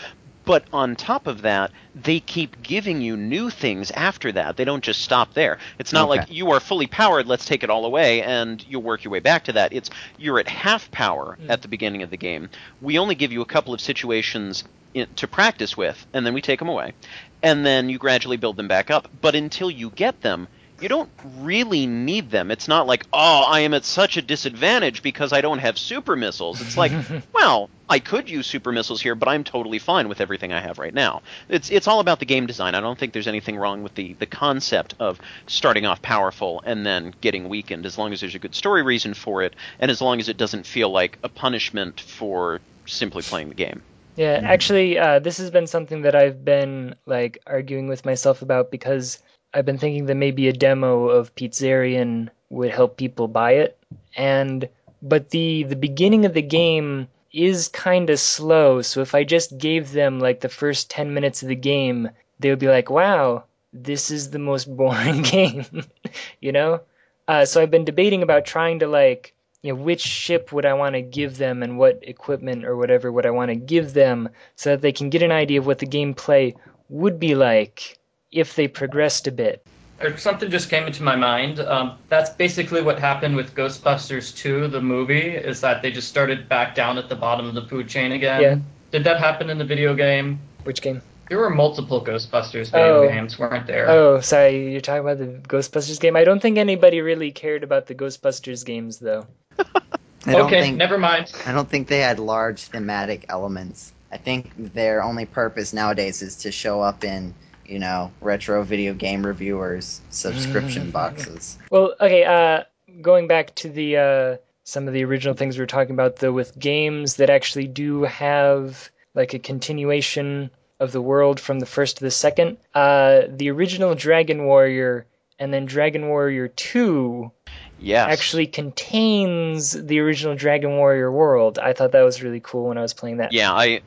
But on top of that, they keep giving you new things after that. They don't just stop there. It's not Okay. like you are fully powered, let's take it all away, and you'll work your way back to that. It's you're at half power hmm. at the beginning of the game. We only give you a couple of situations in, to practice with, and then we take them away. And then you gradually build them back up. But until you get them, you don't really need them. It's not like, oh, I am at such a disadvantage because I don't have super missiles. It's like, (laughs) well, I could use super missiles here, but I'm totally fine with everything I have right now. It's it's all about the game design. I don't think there's anything wrong with the the concept of starting off powerful and then getting weakened, as long as there's a good story reason for it, and as long as it doesn't feel like a punishment for simply playing the game. Yeah, actually, uh, this has been something that I've been like arguing with myself about because I've been thinking that maybe a demo of Pizzarian would help people buy it. And but the the beginning of the game is kind of slow, so if I just gave them like the first 10 minutes of the game, they would be like, "Wow, this is the most (laughs) boring game." (laughs) you know? Uh, so I've been debating about trying to like you know which ship would I want to give them and what equipment or whatever would I want to give them so that they can get an idea of what the gameplay would be like if they progressed a bit. Something just came into my mind. Um, that's basically what happened with Ghostbusters 2, the movie, is that they just started back down at the bottom of the food chain again. Yeah. Did that happen in the video game? Which game? There were multiple Ghostbusters video Oh. games, weren't there? Oh, sorry, you're talking about the Ghostbusters game. I don't think anybody really cared about the Ghostbusters games though. (laughs) I don't okay, think never mind. I don't think they had large thematic elements. I think their only purpose nowadays is to show up in, you know, retro video game reviewers subscription (laughs) boxes. Well, okay, uh going back to the uh some of the original things we were talking about though with games that actually do have like a continuation of the world from the first to the second. Uh the original Dragon Warrior and then Dragon Warrior 2 Yes. actually contains the original Dragon Warrior world. I thought that was really cool when I was playing that. Yeah, I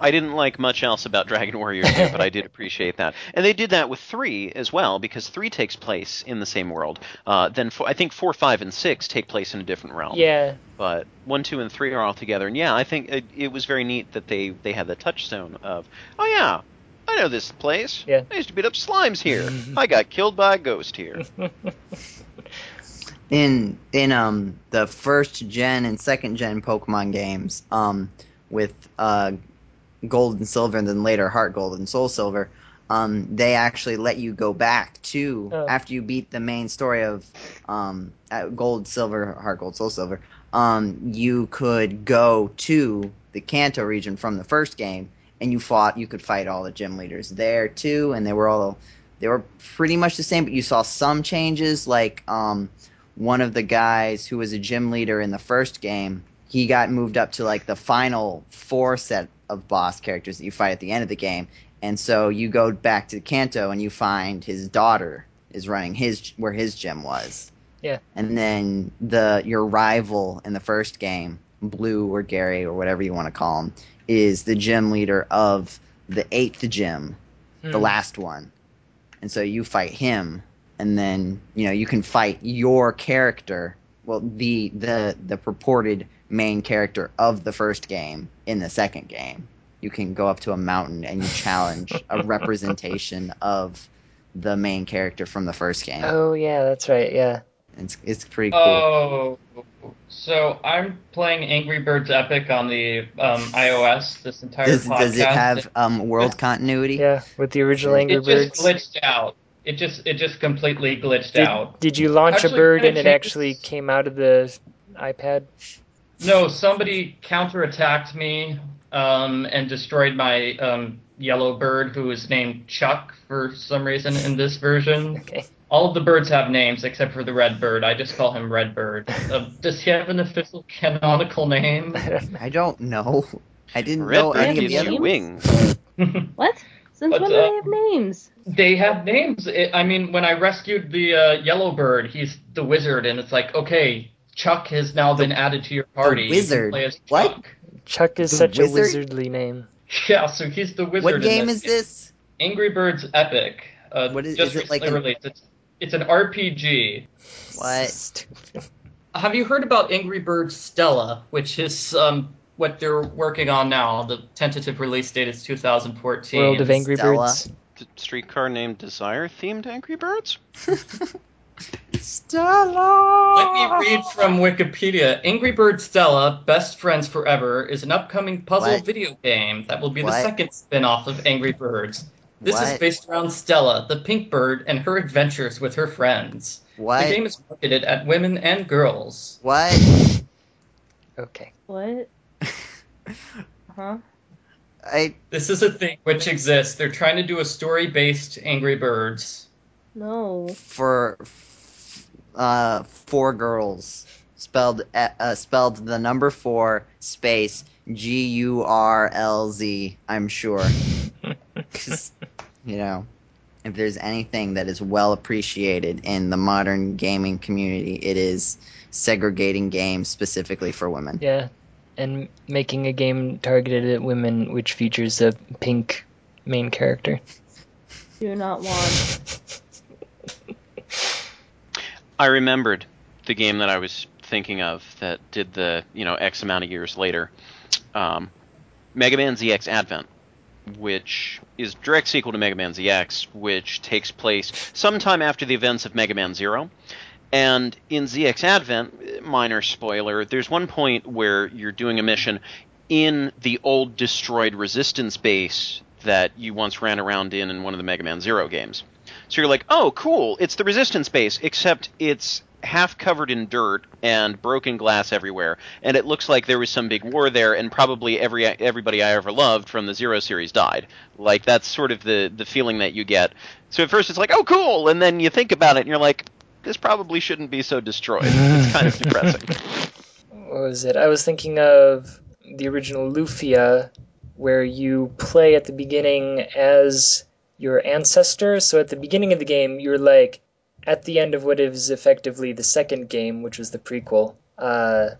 I didn't like much else about Dragon Warrior 2, but I did (laughs) appreciate that. And they did that with 3 as well, because 3 takes place in the same world. Uh, then four, I think 4, 5, and 6 take place in a different realm. Yeah, But 1, 2, and 3 are all together. And yeah, I think it, it was very neat that they, they had the touchstone of, oh yeah, I know this place. Yeah. I used to beat up slimes here. (laughs) I got killed by a ghost here. (laughs) in in um the first gen and second gen Pokemon games, um with uh Gold and Silver and then later Heart Gold and Soul Silver, um they actually let you go back to Oh. after you beat the main story of um uh, Gold, Silver, Heart Gold, Soul Silver. Um, you could go to the Kanto region from the first game, and you fought. You could fight all the gym leaders there too, and they were all they were pretty much the same. But you saw some changes, like um, one of the guys who was a gym leader in the first game, he got moved up to like the final four set of boss characters that you fight at the end of the game. And so you go back to Kanto and you find his daughter is running his where his gym was. Yeah. And then the your rival in the first game, Blue or Gary or whatever you want to call him, is the gym leader of the eighth gym, the Hmm. last one. And so you fight him, and then you know you can fight your character. Well, the the the purported main character of the first game in the second game. You can go up to a mountain and you challenge a (laughs) representation of the main character from the first game. Oh yeah, that's right. Yeah. It's it's pretty cool. Oh, so I'm playing Angry Birds Epic on the um, iOS this entire does, podcast. does it have um, world continuity? Yeah, with the original Angry it Birds. It just glitched out. It just it just completely glitched Did, out. did you launch Actually, a bird and it actually came out of the iPad? No, somebody counterattacked me um, and destroyed my um, yellow bird, who is named Chuck for some reason in this version. (laughs) Okay. All of the birds have names except for the red bird. I just call him Red Bird. Uh, does he have an official canonical name? I don't know. I don't know. I didn't Red know Bird any of the other wings. (laughs) What? Since But, when do uh, they have names? They have names. It, I mean, when I rescued the uh, yellow bird, he's the wizard, and it's like, okay, Chuck has now been added to your party. You can wizard? play What? Chuck. Chuck is The such wizard? a wizardly name. Yeah, so he's the wizard. What game this is this? Angry Birds Epic. Uh, What is- just is it like recently an- It's, it's an RPG. What? (laughs) Have you heard about Angry Birds Stella, which is um, what they're working on now? The tentative release date is 2014. World of Angry Stella. Birds. D- Streetcar named Desire themed Angry Birds? (laughs) Stella. Let me read from Wikipedia. Angry Bird Stella, Best Friends Forever, is an upcoming puzzle What? video game that will be the second spin off of Angry Birds. This is based around Stella, the pink bird, and her adventures with her friends. What? The game is marketed at women and girls. What? Okay. What? (laughs) Huh? I This is a thing which exists. They're trying to do a story based Angry Birds. No. for uh four girls spelled uh, uh, spelled the number four space G U R L Z. I'm sure. (laughs) 'Cause, you know, if there's anything that is well appreciated in the modern gaming community, it is segregating games specifically for women. Yeah, and making a game targeted at women which features a pink main character. Do not want. (laughs) I remembered the game that I was thinking of that did the you know X amount of years later, um, Mega Man ZX Advent, which is direct sequel to Mega Man ZX, which takes place sometime after the events of Mega Man Zero. And in ZX Advent, minor spoiler, there's one point where you're doing a mission in the old destroyed resistance base that you once ran around in in one of the Mega Man Zero games. So you're like, oh, cool, it's the resistance base, except it's half covered in dirt and broken glass everywhere, and it looks like there was some big war there, and probably every everybody I ever loved from the Zero series died. Like that's sort of the the feeling that you get. So at first it's like, oh, cool, and then you think about it, and you're like, this probably shouldn't be so destroyed. It's kind of (laughs) depressing. What was it? I was thinking of the original Lufia, where you play at the beginning as your ancestor. So at the beginning of the game, you're like at the end of what is effectively the second game, which was the prequel. Uh,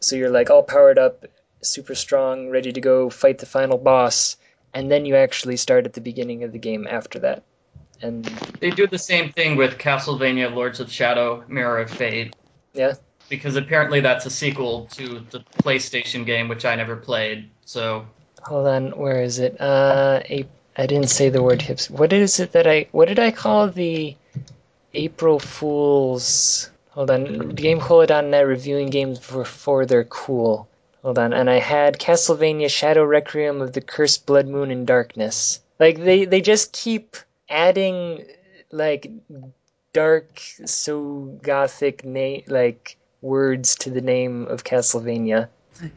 so you're like all powered up, super strong, ready to go fight the final boss, and then you actually start at the beginning of the game after that. And They do the same thing with Castlevania Lords of Shadow Mirror of Fate. Yeah. Because apparently that's a sequel to the PlayStation game, which I never played. So hold on, where is it? Uh, a- I didn't say the word hips. What is it that I? What did I call the April Fools? Hold on, game. Hold on, reviewing games before they're cool. Hold on, and I had Castlevania Shadow Requiem of the Cursed Blood Moon and Darkness. Like they they just keep adding like dark, so gothic na- like words to the name of Castlevania.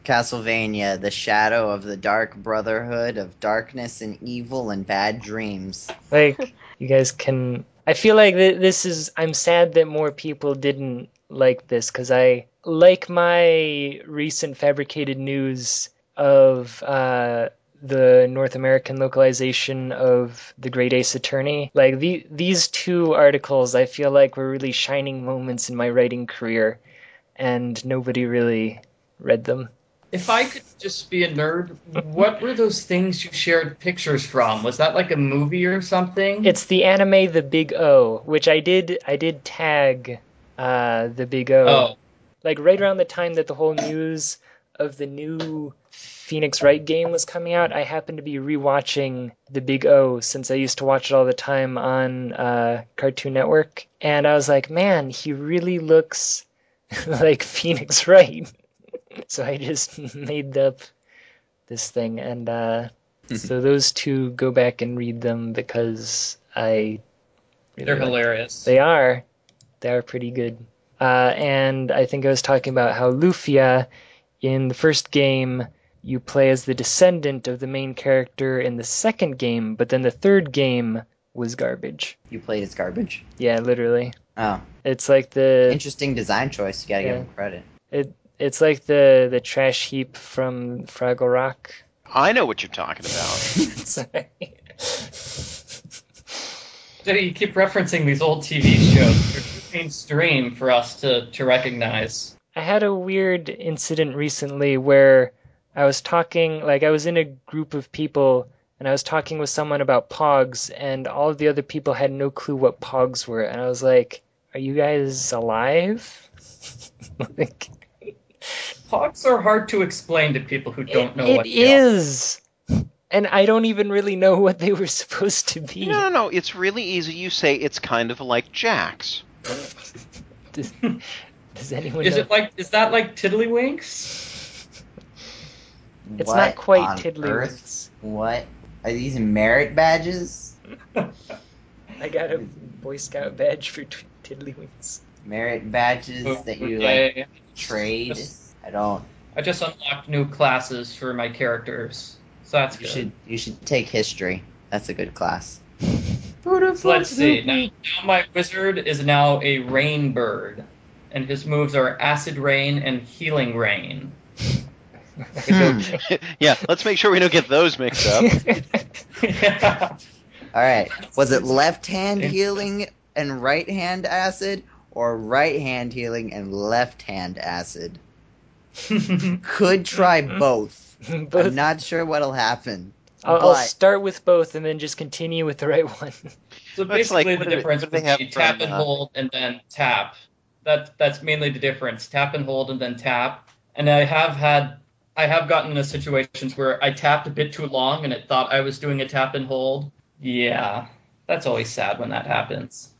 Castlevania, the shadow of the dark brotherhood of darkness and evil and bad dreams. Like you guys can. I feel like th- this is. I'm sad that more people didn't like this because I like my recent fabricated news of uh, the North American localization of the Great Ace Attorney. Like the, these two articles, I feel like were really shining moments in my writing career, and nobody really read them. if I could just be a nerd, what were those things you shared pictures from? Was that like a movie or something? It's the anime The Big O, which I did. I did tag uh, the Big O. oh, like right around the time that the whole news of the new Phoenix Wright game was coming out, I happened to be rewatching The Big O since I used to watch it all the time on uh, Cartoon Network, and I was like, man, he really looks (laughs) like Phoenix Wright. (laughs) so I just (laughs) made up this thing, and uh, so those two go back and read them because I. really they're like hilarious. they are. They are pretty good. Uh, and I think I was talking about how Lufia, in the first game, you play as the descendant of the main character in the second game, but then the third game was garbage. You played as garbage. Yeah, literally. Oh, It's like the interesting design choice. You gotta Yeah. give him credit. it, it's like the the trash heap from Fraggle Rock. I know what you're talking about. (laughs) Sorry. So you keep referencing these old TV shows. They're too mainstream for us to, to recognize. I had a weird incident recently where I was talking, like, I was in a group of people and I was talking with someone about pogs, and all of the other people had no clue what pogs were. And I was like, Are you guys alive? (laughs) like, Pogs are hard to explain to people who don't know it what they are. And I don't even really know what they were supposed to be. No, no, no. It's really easy. You say it's kind of like Jack's. Does, does anyone Is know? it like is that like Tiddlywinks? it's What not quite on earth? tiddlywinks. What are these merit badges? (laughs) I got a Boy Scout badge for t- tiddlywinks. Merit badges oh, that you like Okay. Trade? Just- I don't. I just unlocked new classes for my characters, so that's You good. should you should take history. That's a good class. (laughs) So let's see. Now, now my wizard is now a rain bird, and his moves are acid rain and healing rain. Hmm. (laughs) yeah, let's make sure we don't get those mixed up. yeah. (laughs) All right. Was it left hand healing and right hand acid, or right hand healing and left hand acid? (laughs) Could try both. (laughs) Both. I'm not sure what'll happen. I'll, I'll start with both and then just continue with the right one. (laughs) So basically, like, the do- difference what do would they have be from, tap and uh, hold and then tap. That that's mainly the difference. Tap and hold and then tap. And I have had, I have gotten into situations where I tapped a bit too long and it thought I was doing a tap and hold. Yeah, that's always sad when that happens.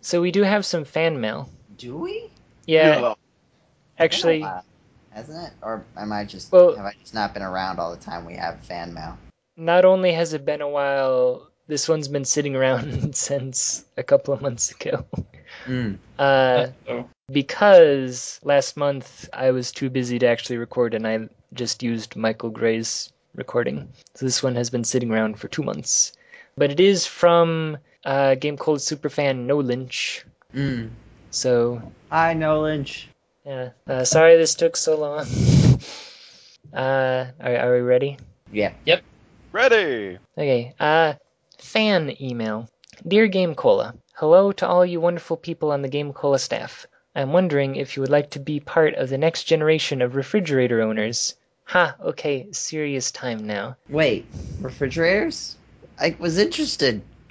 So we do have some fan mail. Do we? Yeah, well, actually, while, hasn't it? Or am I just Well- have I just not been around all the time? We have fan mail. not only has it been a while, this one's been sitting around (laughs) since a couple of months ago. Mm. Uh, because last month I was too busy to actually record and I just used Michael Gray's recording. So this one has been sitting around for two months. But it is from a game called Superfan No Lynch. Mm. So Hi, No Lynch. yeah, uh, sorry this took so long. (laughs) uh, are, are we ready? Yeah. Yep. Ready. Okay, uh, fan email. Dear GameCola, hello to all you wonderful people on the GameCola staff. I'm wondering if you would like to be part of the next generation of refrigerator owners. Ha, okay, serious time now. Wait, refrigerators? I was interested. (laughs)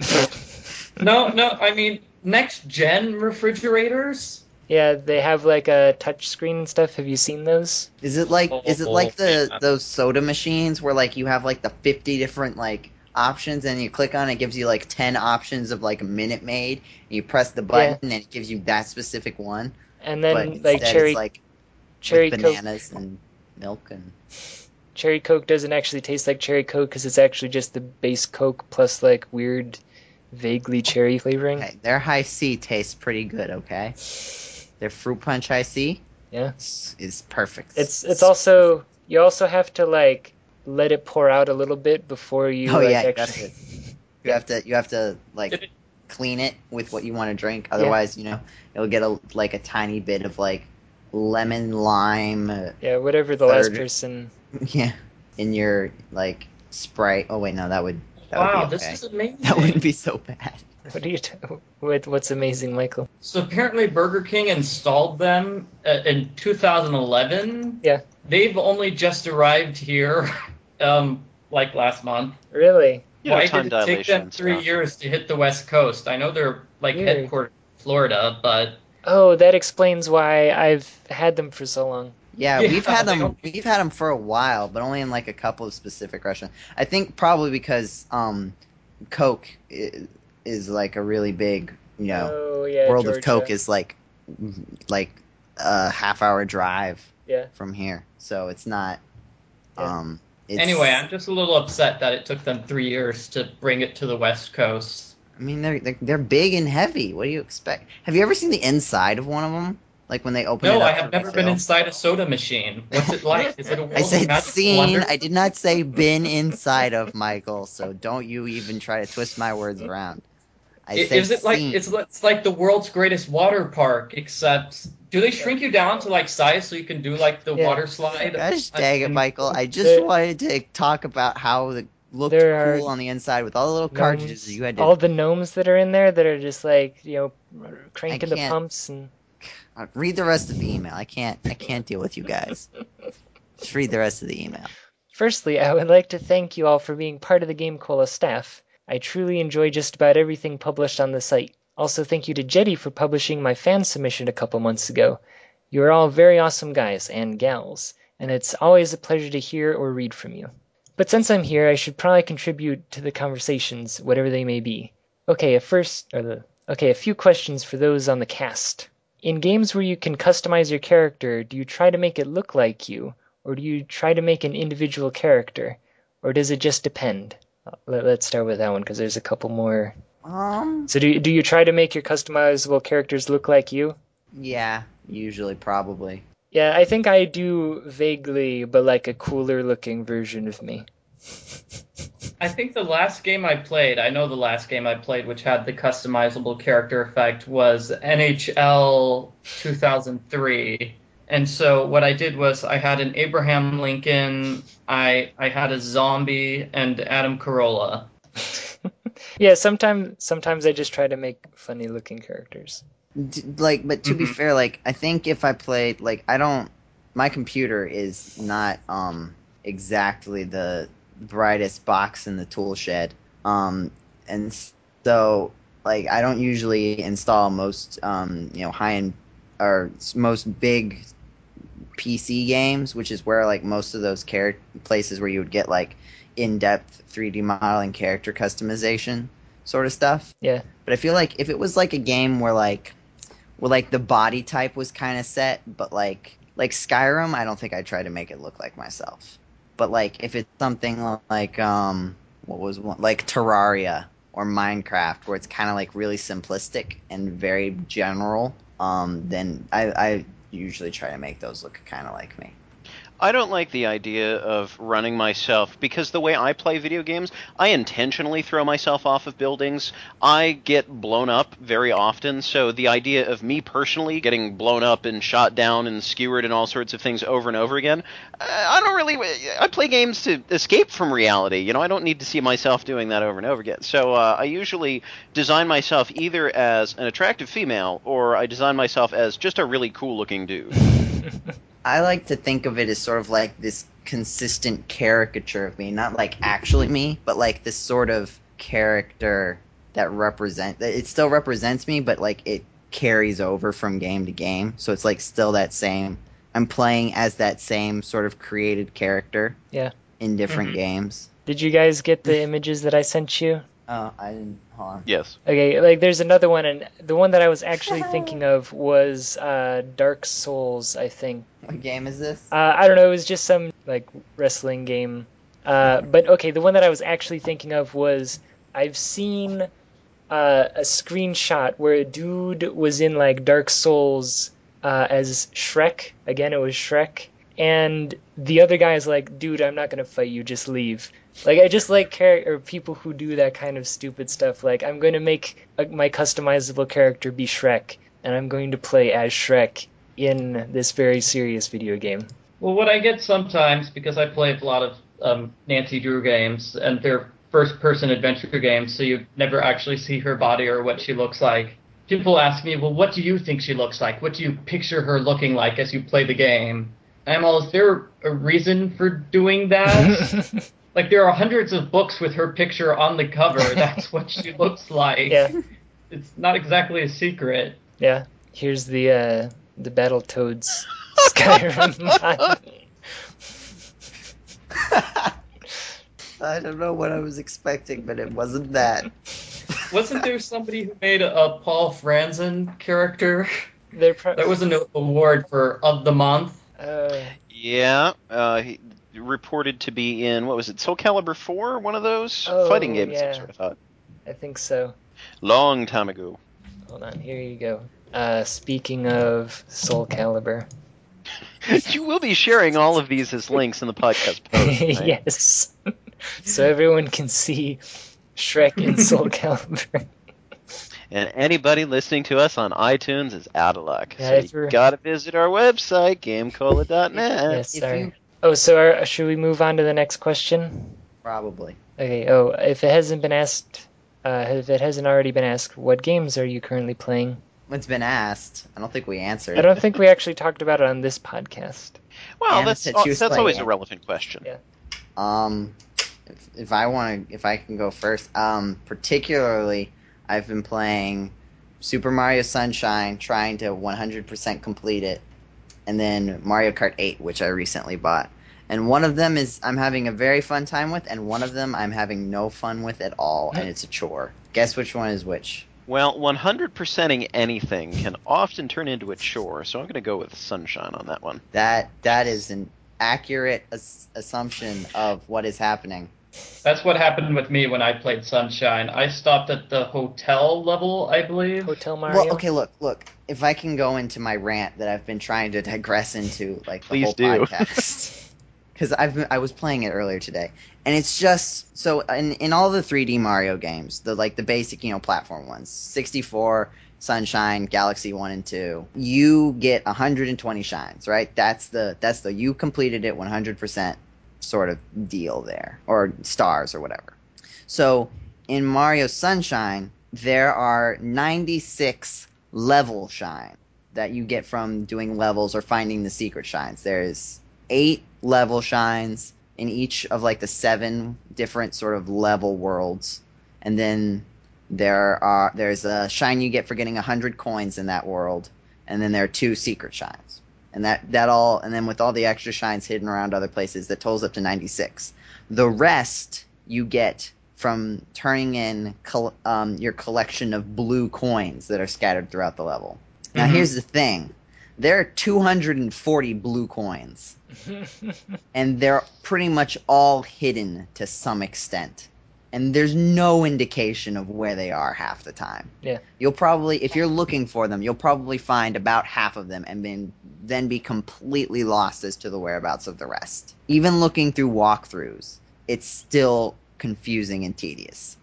no, no, I mean next gen refrigerators. Yeah, they have like a touch screen and stuff. Have you seen those? Is it like is it like the Oh, those soda machines where like you have like the fifty different like options and you click on it, it gives you like ten options of like a Minute Maid and you press the button and it gives you that specific one. And then instead like cherry it's like cherry with coke bananas and milk and cherry coke doesn't actually taste like cherry coke because it's actually just the base coke plus like weird vaguely cherry flavoring. okay, their Hi-C tastes pretty good, okay? Their fruit punch Hi-C Yeah. is, is perfect. It's it's also you also have to like let it pour out a little bit before you Oh, like yeah, that's actually You have to you have to like Did it- clean it with what you want to drink. Otherwise, you know, it'll get a like a tiny bit of like lemon lime. uh, Yeah, whatever the last person (laughs) Yeah, in your like Sprite. Oh wait, no, that would that wow, would be this is amazing. That wouldn't be so bad. (laughs) what do you t- what what's amazing, Michael? So apparently Burger King installed them uh, in 2011. Yeah. They've only just arrived here, (laughs) um, like last month. Really? You Why time did it take them three stuff. years to hit the West Coast? I know they're like Weird. headquartered in Florida, but Oh, that explains why I've had them for so long. Yeah, (laughs) Yeah, we've had them. We've had them for a while, but only in like a couple of specific restaurants. I think probably because um, Coke is, is like a really big, you know, oh yeah, World Georgia. of Coke is like like a half hour drive Yeah. from here, so it's not. Yeah. Um, it's, anyway, I'm just a little upset that it took them three years to bring it to the West Coast. I mean, they're, they're they're big and heavy. What do you expect? Have you ever seen the inside of one of them? Like when they open it up. No, I have never been inside a soda machine. What's it like? Is it a world (laughs) I said seen. wonder? I did not say been inside of Michael. So don't you even try to twist my words around. I I- said Is it like it's, it's like the world's greatest water park? Except, do they shrink you down to like size so you can do like the Yeah. water slide? Gosh dang it, Michael! I just There- wanted to talk about how it looked There cool are on the inside with all the little cartridges Gnomes, you had to all the gnomes that are in there that are just like you know cranking the pumps and read the rest of the email. I can't. I can't deal with you guys. Just read the rest of the email. Firstly, I would like to thank you all for being part of the GameCola staff. I truly enjoy just about everything published on the site. Also, thank you to Jeddy for publishing my fan submission a couple months ago. You are all very awesome guys and gals, and it's always a pleasure to hear or read from you. But since I'm here, I should probably contribute to the conversations, whatever they may be. Okay, a first, or the, okay, a few questions for those on the cast. In games where you can customize your character, do you try to make it look like you, or do you try to make an individual character, or does it just depend? Uh, Let, let's start with that one because there's a couple more. Um. So do do you try to make your customizable characters look like you? Yeah. Usually, probably. Yeah, I think I do vaguely, but like a cooler looking version of me. I think the last game I played, I know the last game I played, which had the customizable character effect, was NHL 2003. And so what I did was I had an Abraham Lincoln, I I had a zombie, and Adam Carolla. (laughs) Yeah, sometimes sometimes I just try to make funny looking characters. D- like but to be Mhm. fair like i think if i played like i don't my computer is not um exactly the brightest box in the tool shed um and so like i don't usually install most um you know high end or most big pc games which is where like most of those char- places where you would get like in-depth 3d modeling character customization sort of stuff Yeah. but i feel like if it was like a game where like where like the body type was kind of set, but like like Skyrim, I don't think I'd try to make it look like myself. But like if it's something like um what was one like Terraria or Minecraft, where it's kind of like really simplistic and very general, um, then I, I usually try to make those look kind of like me. I don't like the idea of running myself because the way I play video games, I intentionally throw myself off of buildings. I get blown up very often, so the idea of me personally getting blown up and shot down and skewered and all sorts of things over and over again, uh, I don't really. I play games to escape from reality. You know, I don't need to see myself doing that over and over again. So uh, I usually design myself either as an attractive female or I design myself as just a really cool looking dude. (laughs) I like to think of it as sort of like this consistent caricature of me, not like actually me, but like this sort of character that represent that it still represents me, but like it carries over from game to game. So it's like still that same. I'm playing as that same sort of created character. Yeah. In different Mhm. games. Did you guys get the (laughs) images that I sent you? Oh, I didn't. Hold on. yes. Okay, like there's another one, and the one that I was actually (laughs) thinking of was uh, Dark Souls, I think. What game is this? Uh, I don't know, it was just some like wrestling game. Uh, but okay, the one that I was actually thinking of was I've seen uh, a screenshot where a dude was in like Dark Souls uh, as Shrek. Again, it was Shrek. And the other guy is like, dude, I'm not gonna fight you, just leave. Like I just like char- or people who do that kind of stupid stuff. Like I'm to make uh my customizable character be Shrek, and I'm going to play as Shrek in this very serious video game. Well, what I get sometimes because I play a lot of um, Nancy Drew games, and they're first-person adventure games, so you never actually see her body or what she looks like. People ask me, "Well, what do you think she looks like? What do you picture her looking like as you play the game?" And "Is there a reason for doing that?" (laughs) like there are hundreds of books with her picture on the cover. (laughs) That's what she looks like. yeah, It's not exactly a secret. yeah. Here's the uh, the Battletoads Skyrim. (laughs) I don't know what I was expecting, but it wasn't that. Wasn't there somebody who made a, a Paul Franzen character? They're pro- That was an award for of the month. Uh, Yeah, uh, he reported to be in what was it, Soul Calibur Four, one of those Oh, fighting games. yeah. I sort of thought I think so. long time ago. Hold on, here you go. Uh, speaking of Soul Calibur, (laughs) you will be sharing all of these as links in the podcast (laughs) post. Right? yes, (laughs) so everyone can see Shrek in Soul Calibur. And anybody listening to us on iTunes is out of luck. Yeah, so you you're- gotta visit our website, gamecola.net. yes, if sorry. you- Oh, so are, should we move on to the next question? Probably. Okay. Oh, if it hasn't been asked, uh, if it hasn't already been asked, what games are you currently playing? It's been asked. I don't think we answered. I don't think we actually talked about it on this podcast. Well, Anna that's said that's always playing a relevant question. Yeah. Um, if, if I want to, if I can go first, um, particularly, I've been playing Super Mario Sunshine, trying to 100% complete it, and then Mario Kart 8, which I recently bought. And one of them is I'm having a very fun time with, and one of them I'm having no fun with at all, and it's a chore. Guess which one is which? Well, 100%ing anything can often turn into a chore, so I'm going to go with sunshine on that one. That that is an accurate as- assumption of what is happening. That's what happened with me when I played Sunshine. I stopped at the hotel level, I believe. Hotel Mario. Well, okay, look, look. If I can go into my rant that I've been trying to digress into, like the Please whole do. podcast, (laughs) because I've been, I was playing it earlier today, and it's just so in in all the 3D Mario games, the like the basic you know platform ones, 64, Sunshine, Galaxy One and Two, you get 120 shines, right? That's the that's the you completed it 100 percent sort of deal there, or stars or whatever. So in Mario Sunshine, there are 96 level shine that you get from doing levels or finding the secret shines. There's eight level shines in each of like the seven different sort of level worlds, and then there are there's a shine you get for getting 100 coins in that world, and then there are two secret shines. And that, that all, and then with all the extra shines hidden around other places, that totals up to 96. The rest you get from turning in col- um, your collection of blue coins that are scattered throughout the level. Now, Mhm. here's the thing there are 240 blue coins, (laughs) and they're pretty much all hidden to some extent. And there's no indication of where they are half the time. Yeah. You'll probably, if you're looking for them, you'll probably find about half of them and then, then be completely lost as to the whereabouts of the rest. Even looking through walkthroughs, it's still confusing and tedious.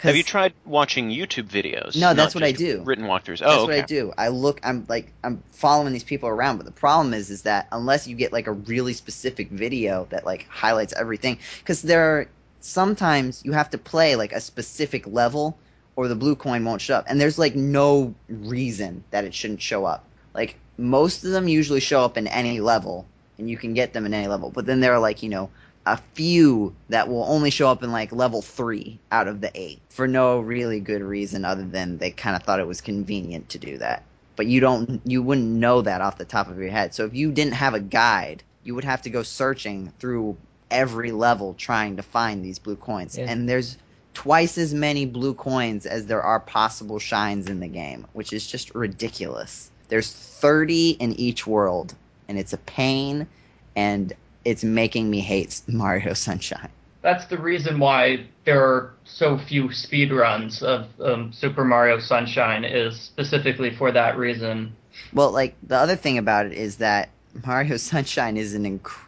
Have you tried watching YouTube videos? No, that's what I do. Written walkthroughs. Oh, okay. that's Oh, what I do. I look. I'm like I'm following these people around, but the problem is, is that unless you get like a really specific video that like highlights everything, because there are sometimes you have to play like a specific level, or the blue coin won't show up, and there's like no reason that it shouldn't show up. Like most of them usually show up in any level, and you can get them in any level. But then there are like you know a few that will only show up in like level three out of the eight for no really good reason other than they kind of thought it was convenient to do that. But you don't, you wouldn't know that off the top of your head. So if you didn't have a guide, you would have to go searching through every level trying to find these blue coins. Yeah. And there's twice as many blue coins as there are possible shines in the game, which is just ridiculous. There's 30 in each world, and it's a pain, and it's making me hate (laughs) Mario Sunshine. That's the reason why there are so few speedruns of um, Super Mario Sunshine is specifically for that reason. Well, like the other thing about it is that (laughs) Mario Sunshine is an inc-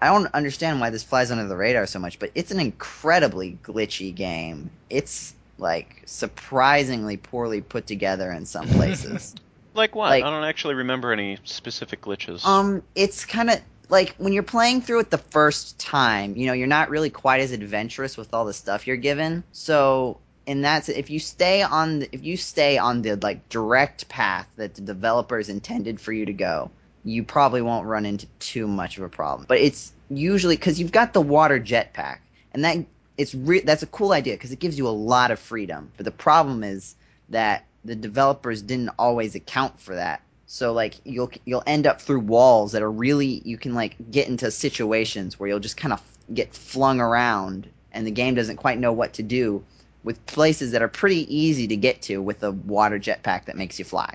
I don't understand why this flies under the radar so much, but it's an incredibly glitchy game. It's like surprisingly poorly put together in some (laughs) places. Like what? Like- I don't actually remember any specific glitches. Um, it's kind of like when you're playing through it the first time, you know, you're not really quite as adventurous with all the stuff you're given. So, in that, if you stay on, the, if you stay on the like direct path that the developers intended for you to go, you probably won't run into too much of a problem. But it's usually because you've got the water jetpack, and that it's re- that's a cool idea because it gives you a lot of freedom. But the problem is that the developers didn't always account for that. So like you'll you'll end up through walls that are really you can like get into situations where you'll just kind of get flung around and the game doesn't quite know what to do with places that are pretty easy to get to with a water jetpack that makes you fly.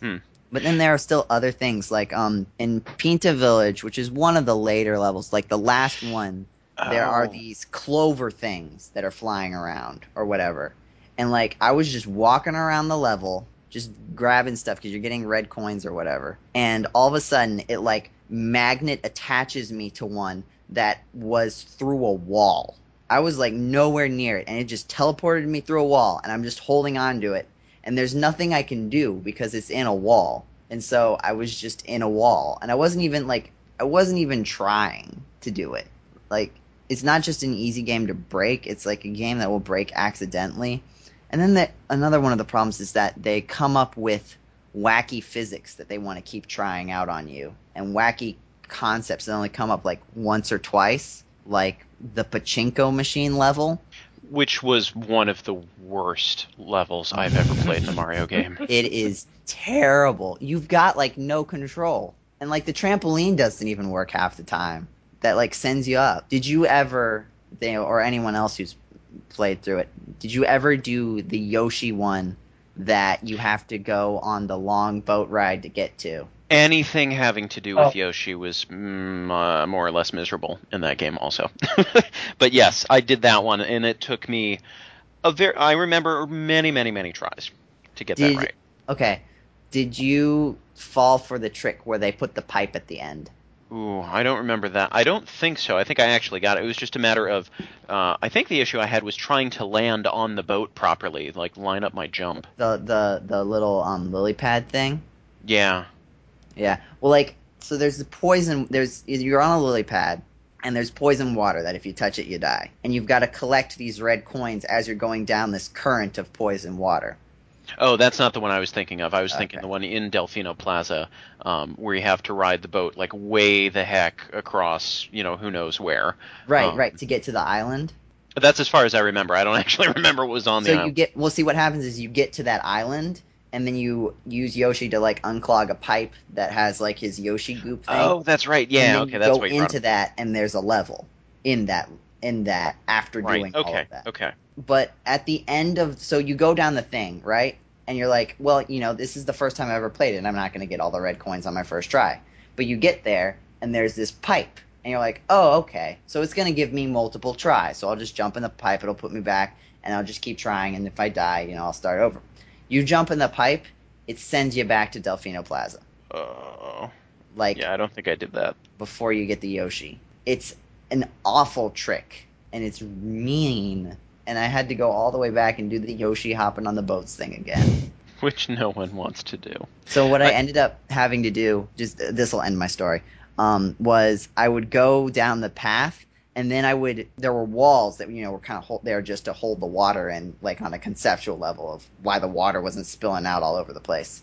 Hmm. But then there are still other things like um in Pianta Village, which is one of the later levels, like the last one, there are Oh. these clover things that are flying around or whatever. And like I was just walking around the level, just grabbing stuff because you're getting red coins or whatever. And all of a sudden, it like magnet attaches me to one that was through a wall. I was like nowhere near it, and it just teleported me through a wall, and I'm just holding on to it. And there's nothing I can do because it's in a wall. And so I was just in a wall, and I wasn't even like I wasn't even trying to do it. Like it's not just an easy game to break; it's like a game that will break accidentally. And then the, another one of the problems is that they come up with wacky physics that they want to keep trying out on you, and wacky concepts that only come up like once or twice, like the pachinko machine level. Which was one of the worst levels I've ever played in a Mario (laughs) game. It is terrible. You've got like no control, and like the trampoline doesn't even work half the time. That like sends you up. Did you ever, they, or anyone else who's played through it, did you ever do the Yoshi one that you have to go on the long boat ride to get to? Anything having to do with Oh. Yoshi was mm, uh, more or less miserable in that game, also. (laughs) but yes, I did that one, and it took me a very. I remember many, many, many tries to get Did- that right. Okay, did you fall for the trick where they put the pipe at the end? Ooh, I don't remember that. I don't think so. I think I actually got it. It was just a matter of. Uh, I think the issue I had was trying to land on the boat properly, like line up my jump. The the the little um lily pad thing. Yeah. Yeah. Well, like, so there's the poison. There's you're on a lily pad, and there's poison water that if you touch it you die. And you've got to collect these red coins as you're going down this current of poison water. Oh, that's not the one I was thinking of. I was thinking the one in Delfino Plaza, um, where you have to ride the boat like way the heck across, you know, who knows where. Right, Oh. right, to get to the island. But that's as far as I remember. I don't (laughs) actually remember what was on the so you island. get well see what happens is you get to that island and then you use Yoshi to like unclog a pipe that has like his Yoshi goop thing. Oh, that's right. Yeah, okay, that's go what into that and there's a level in that in that after. Right. doing all Okay. of that. Okay. but at the end of so you go down the thing right and you're like well you know this is the first time i ever played it and i'm not going to get all the red coins on my first try but you get there and there's this pipe and you're like oh okay so it's going to give me multiple tries so i'll just jump in the pipe it'll put me back and i'll just keep trying and if i die you know i'll start over you jump in the pipe it sends you back to delfino plaza Oh. like yeah, I don't think I did that. before you get the Yoshi. It's an awful trick, and it's mean. And I had to go all the way back and do the Yoshi hopping on the boats thing again. (laughs) Which no one wants to do. So what I I- ended up having to do, just this will end my story, um, was I would go down the path, and then I would. There were walls that you know were kind of hold, there just to hold the water and like on a conceptual level of why the water wasn't spilling out all over the place.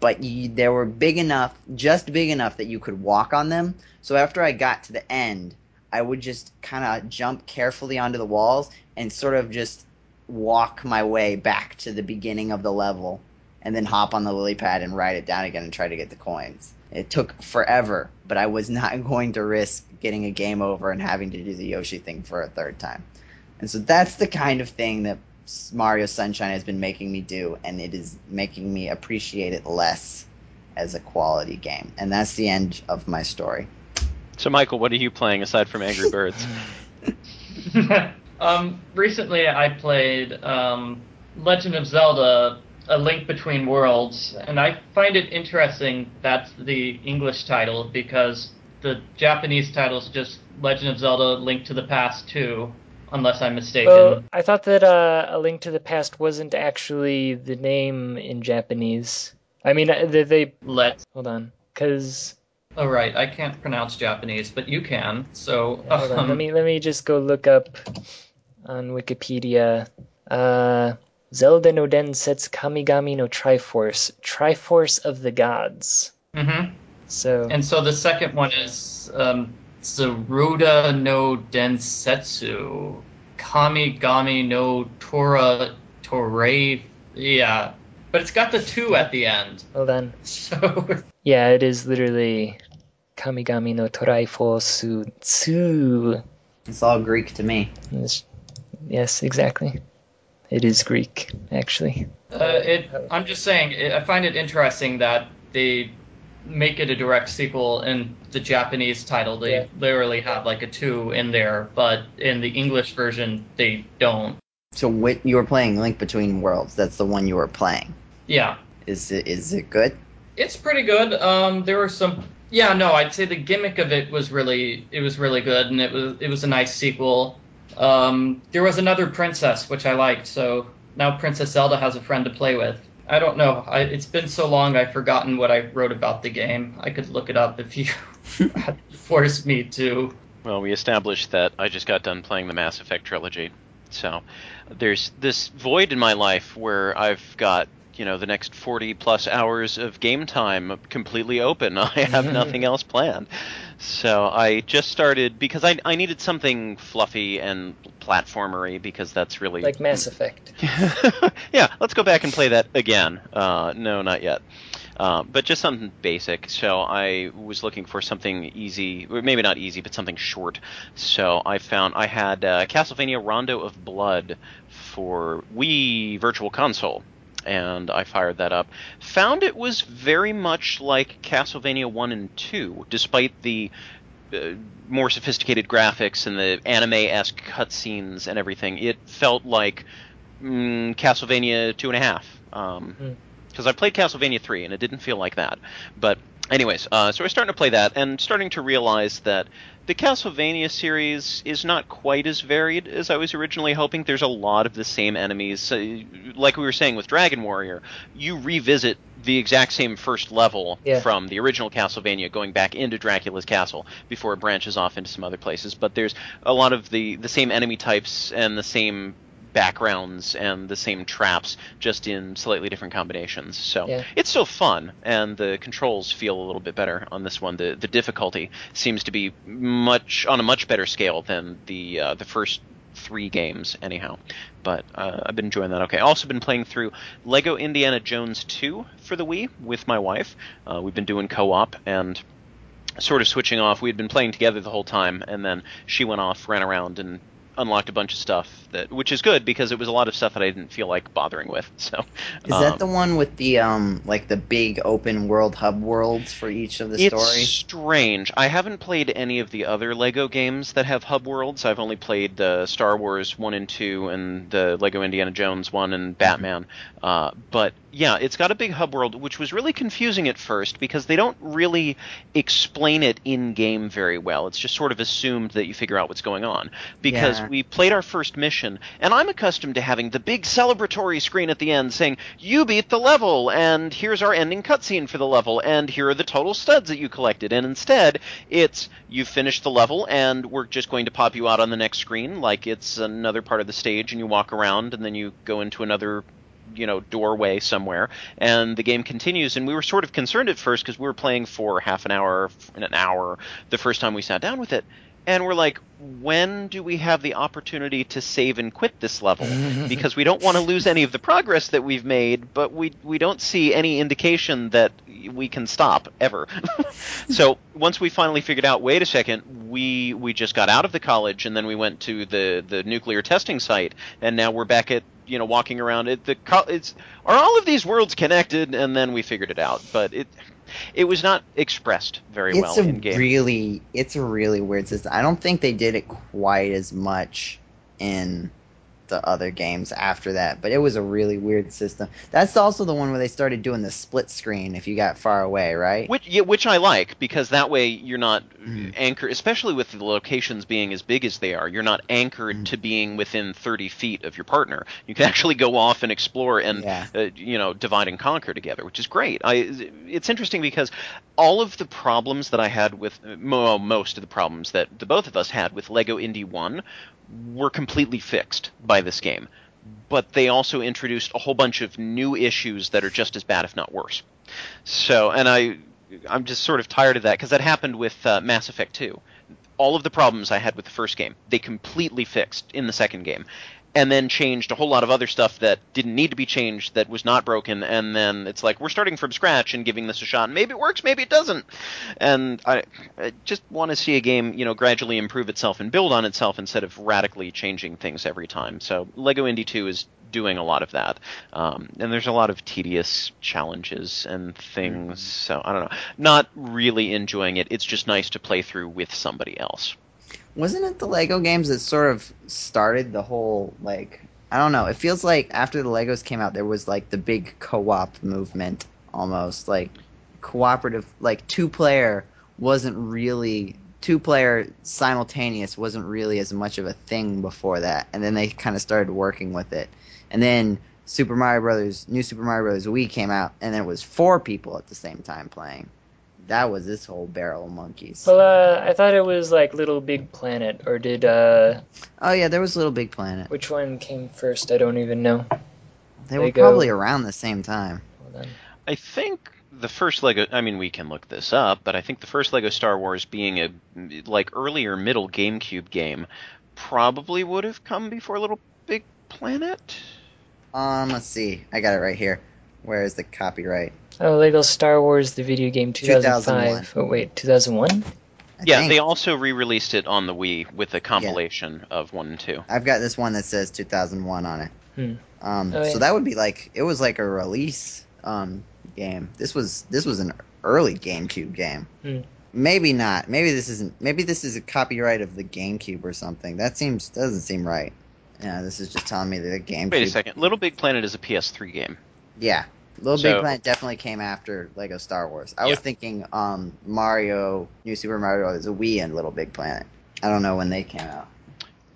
But you, they were big enough, just big enough that you could walk on them. So after I got to the end, I would just kind of jump carefully onto the walls and sort of just walk my way back to the beginning of the level and then hop on the lily pad and ride it down again and try to get the coins. It took forever, but I was not (laughs) going to risk getting a game over and having to do the Yoshi thing for a third time. And so that's the kind of thing that Mario Sunshine has been making me do, and it is making me appreciate it less as a quality game. And that's the end of my story. So, Michael, what are you playing aside from Angry (laughs) Birds? (laughs) um, recently, I played um, Legend of Zelda: A Link Between Worlds, and I find it interesting that's the English title because the Japanese title is just Legend of Zelda: Link to the Past 2, unless I'm mistaken. Well, I thought that uh, A Link to the Past wasn't actually the name in Japanese. I mean, uh, they, they Let's. hold on, because Oh right, I can't pronounce Japanese, but you can. So um, let me let me just go look up on Wikipedia. Uh, Zelda no Densetsu Kamigami no Triforce, Triforce of the Gods. Mm-hmm. So And so the second one is um, Tsuruda no Densetsu, Kamigami no Tora Torei. Yeah, but it's got the two at the end. hold on. (laughs) So (laughs) Yeah, it is literally Kamigami no Triforce Tsu. It's all Greek to me. Yes, exactly. It is Greek, actually. uh, it, I'm just saying, it, I find it interesting that they make it a direct sequel in the Japanese title. They Yeah. literally have like a two in there, but in the English version they don't. So what you were playing Link Between Worlds? That's the one you were playing. Yeah. Is it is it good? It's pretty good. Um, there were some. Yeah, no, I'd say the gimmick of it was really, it was really good, and it was, it was a nice sequel. Um, there was another princess which I liked, so now Princess Zelda has a friend to play with. I don't know. I, it's been so long, I've forgotten what I wrote about the game. I could look it up if you had forced me to. Well, we established that I just got done playing the Mass Effect trilogy. So there's this void in my life where I've got, you know, the next 40 plus hours of game time completely open. (laughs) I have (laughs) nothing else planned. So I just started because I, I needed something fluffy and platformery because that's really Like Mass Effect. (laughs) yeah, let's go back and play that again. Uh, no, not yet. Uh, but just something basic. So I was looking for something easy, or maybe not easy, but something short. So I found I had uh, Castlevania Rondo of Blood for Wii Virtual Console, and I fired that up. Found it was very much like Castlevania 1 and 2, despite the uh, more sophisticated graphics and the anime-esque cutscenes and everything. It felt like mm, Castlevania two and a half. Um, Hmm. Because I played Castlevania 3 and it didn't feel like that. But anyways, uh, so we're starting to play that and starting to realize that the Castlevania series is not quite as varied as I was originally hoping. There's a lot of the same enemies. Uh, like we were saying with Dragon Warrior, you revisit the exact same first level Yeah. from the original Castlevania going back into Dracula's castle before it branches off into some other places. But there's a lot of the, the same enemy types and the same backgrounds and the same traps, just in slightly different combinations. So Yeah. it's still fun, and the controls feel a little bit better on this one. The the difficulty seems to be much on a much better scale than the uh, the first three games, anyhow. But uh, I've been enjoying that. Okay, also been playing through Lego Indiana Jones 2 for the Wii with my wife. Uh, we've been doing co-op and sort of switching off. We had been playing together the whole time, and then she went off, ran around, and unlocked a bunch of stuff that, which is good because it was a lot of stuff that I didn't feel like bothering with. (laughs) So, Is um, that the one with the um like the big open world hub worlds for each of the stories? it's story? strange. I haven't played any of the other Lego games that have hub worlds. I've only played the Star Wars one and two, and the Lego Indiana Jones one, and Batman. Uh, but yeah, it's got a big hub world, which was really confusing at first because they don't really explain it in game very well. It's just sort of assumed that you figure out what's going on. Because Yeah. We played our first mission, and I'm accustomed to having the big celebratory screen at the end saying, You beat the level, and here's our ending cutscene for the level, and here are the total studs that you collected. And instead, it's you finished the level, and we're just going to pop you out on the next screen like it's another part of the stage, and you walk around, and then you go into another you know doorway somewhere and the game continues and we were sort of concerned at first because we were playing for half an hour an hour the first time we sat down with it and we're like when do we have the opportunity to save and quit this level? (laughs) Because we don't want to lose any of the progress that we've made but we we don't see any indication that we can stop ever. (laughs) So once we finally figured out wait a second we we just got out of the college and then we went to the the nuclear testing site and now we're back at you know walking around it the co- it's are all of these worlds connected? And then we figured it out. But it it was not expressed very it's well a in game really it's a really weird system. I don't think they did it quite as much in the other games after that, but it was a really weird system. That's also the one where they started doing the split screen if you got far away, right? Which, yeah, which I like because that way you're not Mhm. anchored, especially with the locations being as big as they are. You're not anchored Mhm. to being within 30 feet of your partner. You can actually go off and explore and Yeah. uh, you know divide and conquer together, which is great. I it's interesting because all of the problems that I had with well, most of the problems that the both of us had with Lego Indy One were completely fixed by this game. But they also introduced a whole bunch of new issues that are just as bad, if not worse. So, and I, I'm just sort of tired of that because that happened with uh, Mass Effect 2. All of the problems I had with the first game, they completely fixed in the second game, and then changed a whole lot of other stuff that didn't need to be changed, that was not broken, and then it's like we're starting from scratch and giving this a shot. And maybe it works, maybe it doesn't. And I, I just want to see a game, you know, gradually improve itself and build on itself instead of radically changing things every time. So Lego Indy 2 is doing a lot of that. Um, and there's a lot of tedious challenges and things. So I don't know. Not really enjoying it. It's just nice to play through with somebody else. Wasn't it the Lego games that sort of started the whole like I don't know. It feels like after the Legos came out, there was like the big co-op movement almost like cooperative, like two player wasn't really two player simultaneous wasn't really as much of a thing before that, and then they kind of started working with it, and then Super Mario Brothers, New Super Mario Brothers Wii came out, and then it was four people at the same time playing. That was this whole barrel of monkeys. Well, uh, I thought it was like Little Big Planet, or did uh, Oh yeah, there was Little Big Planet. which one came first? I don't even know. They were probably around the same time. Hold on. I think the first Lego. I mean, we can look this up, but I think the first Lego Star Wars being a like earlier middle GameCube game probably would have come before Little Big Planet. Um, let's see. I got it right here. Where is the copyright? Oh, Lego Star Wars, the video game, 2005. 2001. Oh, wait, 2001? I yeah, think. they also re-released it on the Wii with a compilation of one and two. I've got this one that says 2001 on it. Hmm. Um, Oh, so that would be like it was like a release um game. This was this was an early GameCube game. Hmm. Maybe not. Maybe this isn't. Maybe this is a copyright of the GameCube or something. That seems doesn't seem right. Yeah, this is just telling me that the GameCube. Wait a second. Little Big Planet is a PS3 game. Yeah, Little So- Big Planet definitely came after Lego Star Wars. I was thinking um, Mario, New Super Mario Bros. A Wii and Little Big Planet. I don't know when they came out.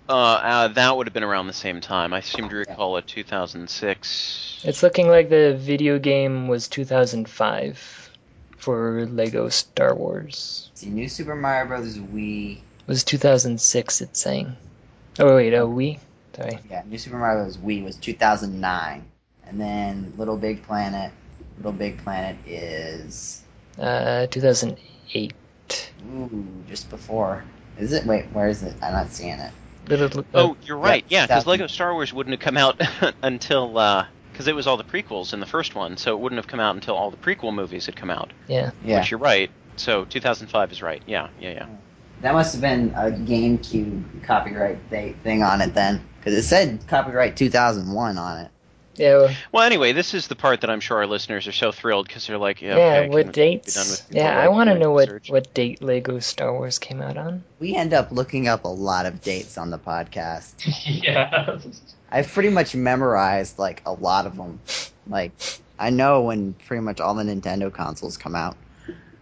Uh, uh, that would have been around the same time. I seem to recall a 2006. It's looking like the video game was 2005 for Lego Star Wars. See, New Super Mario Bros. Wii. It was 2006, it's saying. Oh, wait, oh, Wii. Sorry. Yeah, New Super Mario Bros. Wii was 2009, and then Little Big Planet. Little Big Planet is Uh, 2008. ooh just before. Is it? Wait, where is it? I'm not seeing it. Little, uh, Oh, you're right. Yeah, because 2000. Lego Star Wars wouldn't have come out (laughs) until because it was all the prequels in the first one, so it wouldn't have come out until all the prequel movies had come out. yeah. Yeah, Which you're right. So 2005 is right. Yeah, yeah, yeah. that must have been a GameCube copyright date thing on it then, because it said copyright 2001 on it. Yeah, well, Well, anyway, this is the part that I'm sure our listeners are so thrilled because they're like, yeah, yeah, okay, what can we be dates? yeah, I want to know what, research? what date Lego Star Wars came out on. We end up looking up a lot of dates on the podcast. (laughs) yeah. I've pretty much memorized like a lot of them. Like I know when pretty much all the Nintendo consoles come out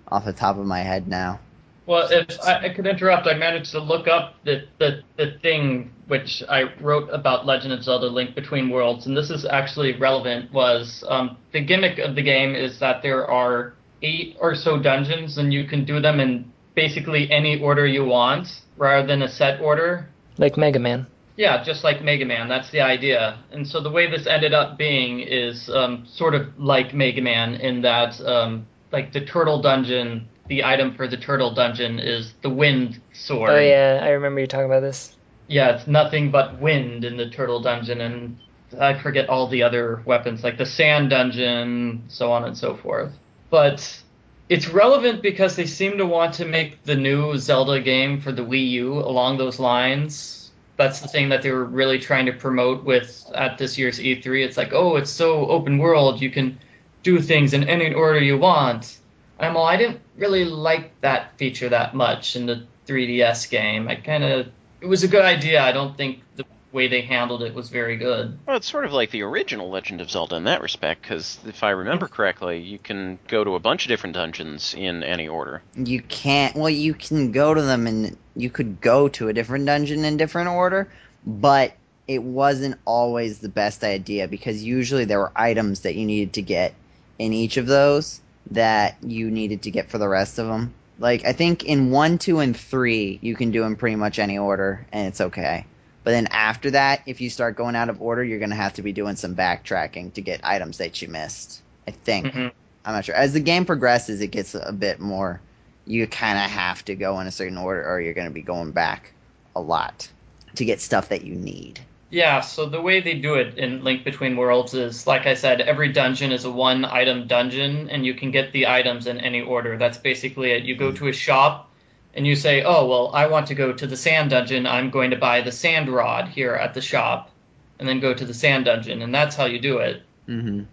off the top of my head now. Well, if I, I could interrupt, I managed to look up the, the, the thing which I wrote about Legend of Zelda Link Between Worlds, and this is actually relevant, was um, the gimmick of the game is that there are eight or so dungeons, and you can do them in basically any order you want, rather than a set order. Like Mega Man. Yeah, just like Mega Man, that's the idea. And so the way this ended up being is um, sort of like Mega Man in that, um, like the turtle dungeon, the item for the turtle dungeon is the wind sword. Oh, yeah, I remember you talking about this. Yeah, it's nothing but wind in the turtle dungeon, and I forget all the other weapons, like the sand dungeon, so on and so forth. But it's relevant because they seem to want to make the new Zelda game for the Wii U along those lines. That's the thing that they were really trying to promote with at this year's E3. It's like, oh, it's so open world, you can do things in any order you want. And well, I didn't really like that feature that much in the 3DS game. I kind of it was a good idea. I don't think the way they handled it was very good. Well, it's sort of like the original Legend of Zelda in that respect, because if I remember correctly, you can go to a bunch of different dungeons in any order. You can't. Well, you can go to them and you could go to a different dungeon in different order, but it wasn't always the best idea because usually there were items that you needed to get in each of those that you needed to get for the rest of them. Like I think in one, two, and three you can do in pretty much any order and it's okay. But then after that, if you start going out of order, you're gonna have to be doing some backtracking to get items that you missed. I think. Mhm. I'm not sure. As the game progresses, it gets a bit more. You kind of have to go in a certain order, or you're going to be going back a lot to get stuff that you need. Yeah, so the way they do it in Link Between Worlds is, like I said, every dungeon is a one item dungeon, and you can get the items in any order. That's basically it. You go to a shop, and you say, oh, well, I want to go to the sand dungeon. I'm going to buy the sand rod here at the shop, and then go to the sand dungeon, and that's how you do it. Mm-hmm.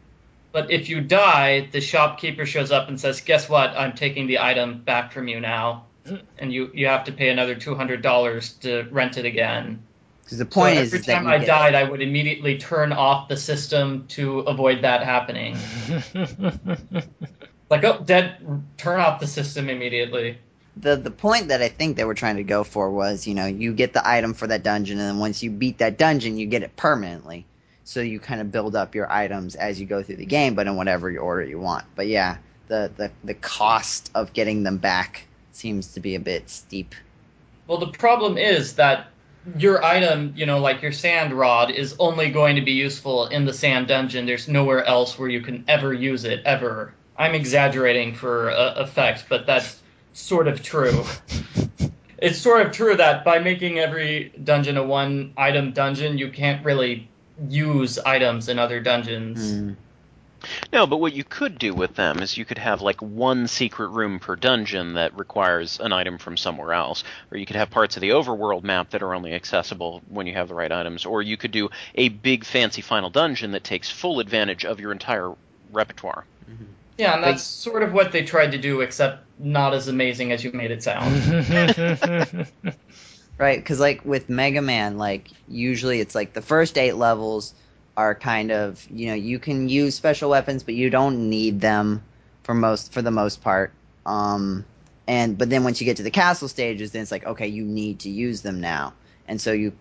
But if you die, the shopkeeper shows up and says, "Guess what? I'm taking the item back from you now, and you you have to pay another two hundred dollars to rent it again." Because the point so is, every is time I died, I would immediately turn off the system to avoid that happening. (laughs) Like, oh, dead. Turn off the system immediately. the the point that I think they were trying to go for was, you know, you get the item for that dungeon, and then once you beat that dungeon, you get it permanently. So you kind of build up your items as you go through the game, but in whatever order you want. But yeah, the the the cost of getting them back seems to be a bit steep. Well, the problem is that your item, you know, like your sand rod, is only going to be useful in the sand dungeon. There's nowhere else where you can ever use it, ever. I'm exaggerating for uh, effect, but that's sort of true. (laughs) it's sort of true that by making every dungeon a one item dungeon, you can't really use items in other dungeons. Mm. No, but what you could do with them is you could have like one secret room per dungeon that requires an item from somewhere else, or you could have parts of the overworld map that are only accessible when you have the right items, or you could do a big fancy final dungeon that takes full advantage of your entire repertoire. Mm-hmm. Yeah, and that's sort of what they tried to do, except not as amazing as you made it sound. (laughs) Right, because like with Mega Man, like usually it's like the first eight levels are kind of you know you can use special weapons, but you don't need them for most for the most part. Um, and but then once you get to the castle stages, then it's like okay, you need to use them now, and so you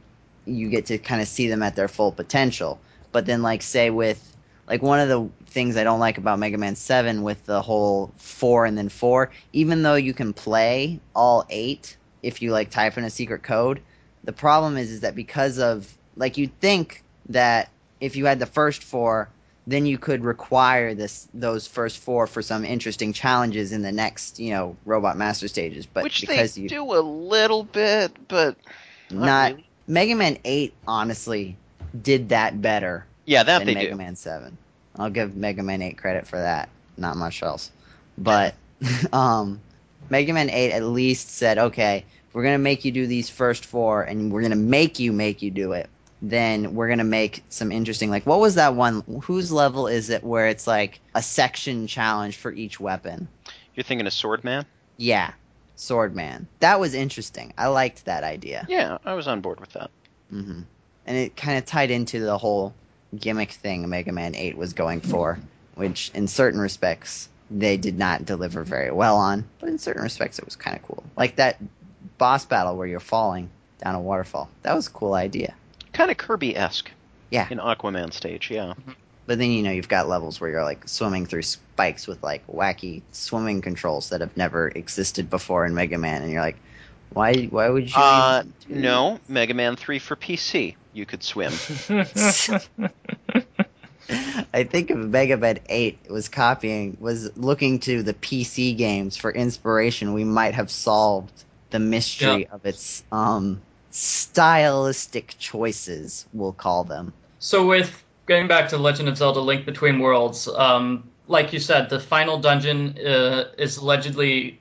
you get to kind of see them at their full potential. But then like say with like one of the things I don't like about Mega Man 7 with the whole 4 and then 4, even though you can play all 8 if you like type in a secret code, the problem is is that because of like you'd think that if you had the first 4 then you could require this those first four for some interesting challenges in the next, you know, Robot Master stages. But Which because they you do a little bit, but not, not really. Mega Man 8 honestly did that better Yeah, that than they Mega do. Man 7. I'll give Mega Man 8 credit for that. Not much else. But (laughs) um, Mega Man 8 at least said, okay, we're going to make you do these first four, and we're going to make you make you do it. Then we're going to make some interesting, like, what was that one? Whose level is it where it's like a section challenge for each weapon? You're thinking of Swordman? Yeah, Swordman. That was interesting. I liked that idea. Yeah, I was on board with that. mm-hmm. And it kind of tied into the whole gimmick thing Mega Man 8 was going for, which in certain respects they did not deliver very well on, but in certain respects it was kind of cool. Like that boss battle where you're falling down a waterfall. That was a cool idea. Kind of Kirby esque. Yeah. In Aquaman stage, yeah. But then you know you've got levels where you're like swimming through spikes with like wacky swimming controls that have never existed before in Mega Man, and you're like, why? Why would you? Uh, do no, Mega Man 3 for PC. You could swim. (laughs) (laughs) I think if Mega Man 8 was copying, was looking to the PC games for inspiration, we might have solved the mystery of its um, stylistic choices, we'll call them. So with getting back to Legend of Zelda: Link Between Worlds, um, like you said, the final dungeon uh, is allegedly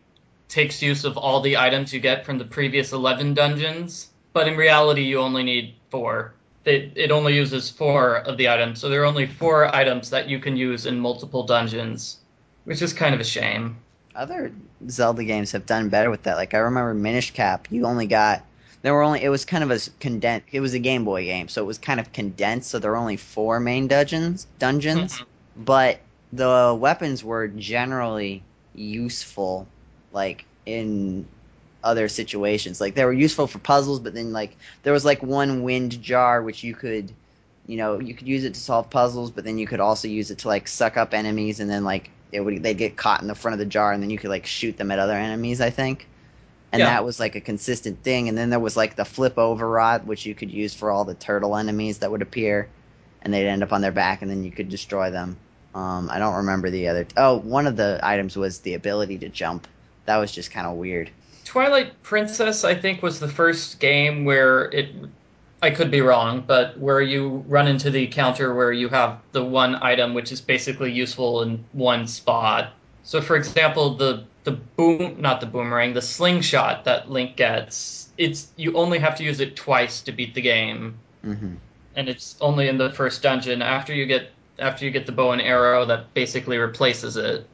takes use of all the items you get from the previous eleven dungeons, but in reality, you only need four. It, it only uses four of the items, so there are only four items that you can use in multiple dungeons, which is kind of a shame. Other Zelda games have done better with that. Like I remember Minish Cap, you only got there were only it was kind of a condensed. It was a Game Boy game, so it was kind of condensed. So there were only four main dungeons. Dungeons, mm-hmm. but the weapons were generally useful, like in other situations. Like they were useful for puzzles, but then like there was like one wind jar which you could, you know, you could use it to solve puzzles, but then you could also use it to like suck up enemies, and then like it would they'd get caught in the front of the jar, and then you could like shoot them at other enemies. I think. And Yeah. that was like a consistent thing. And then there was like the flip over rod, which you could use for all the turtle enemies that would appear, and they'd end up on their back, and then you could destroy them. Um, I don't remember the other. Oh, one of the items was the ability to jump. That was just kind of weird. Twilight Princess, I think, was the first game where it. I could be wrong, but where you run into the counter where you have the one item which is basically useful in one spot. So, for example, the the boom, not the boomerang, the slingshot that Link gets, it's you only have to use it twice to beat the game, hmm and it's only in the first dungeon. After you get after you get the bow and arrow, that basically replaces it.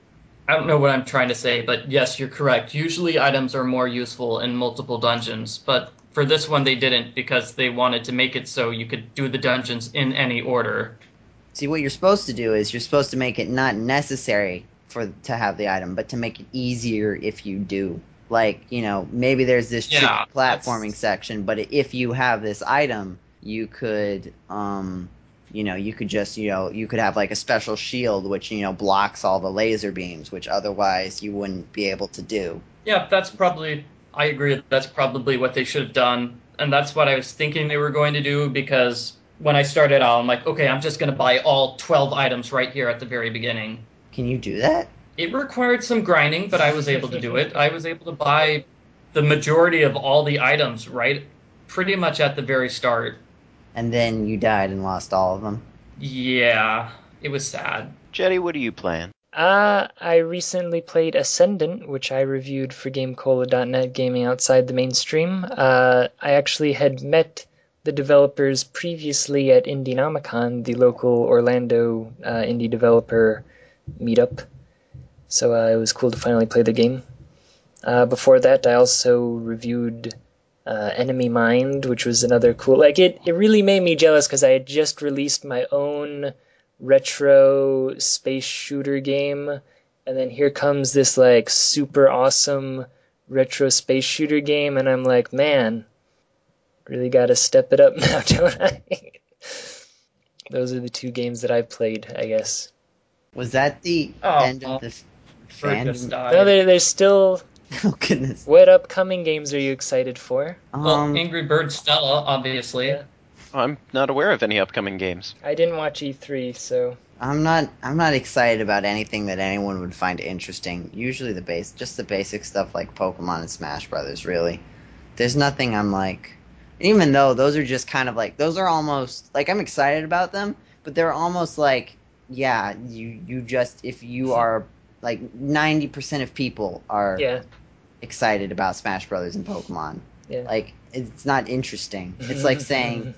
I don't know what I'm trying to say, but yes, you're correct. Usually items are more useful in multiple dungeons, but for this one they didn't because they wanted to make it so you could do the dungeons in any order. See, what you're supposed to do is you're supposed to make it not necessary for to have the item, but to make it easier if you do. Like, you know, maybe there's this Yeah, platforming that's- section, but if you have this item, you could, um, you know, you could just, you know, you could have like a special shield which you know blocks all the laser beams, which otherwise you wouldn't be able to do. Yeah, that's probably I agree that's probably what they should have done. And that's what I was thinking they were going to do because when I started out, I'm like, okay, I'm just going to buy all 12 items right here at the very beginning. Can you do that? It required some grinding, but I was able to do it. I was able to buy the majority of all the items right pretty much at the very start. And then you died and lost all of them. Yeah, it was sad. Jeddy, what are you playing? Uh, I recently played Ascendant, which I reviewed for GameCola.net Gaming Outside the Mainstream. Uh, I actually had met the developers previously at Indienomicon, the local Orlando uh, indie developer meetup. So uh, it was cool to finally play the game. Uh, before that, I also reviewed uh, Enemy Mind, which was another cool. Like it, it really made me jealous because I had just released my own retro space shooter game, and then here comes this like super awesome retro space shooter game, and I'm like, man, really got to step it up (laughs) now, don't I? (laughs) Those are the two games that I've played, I guess. Was that the Oh, end of the f- fandom? No, there, there's still. (laughs) Oh goodness. What upcoming games are you excited for? well, Um, Angry Bird Stella, obviously. Yeah. I'm not aware of any upcoming games. I didn't watch E3, so I'm not. I'm not excited about anything that anyone would find interesting. Usually the base, just the basic stuff like Pokemon and Smash Brothers. Really, there's nothing I'm like. Even though those are just kind of like those are almost like I'm excited about them, but they're almost like yeah, you you just if you are like ninety percent of people are yeah. excited about Smash Brothers and Pokemon. Yeah. Like it's not interesting. It's like (laughs) saying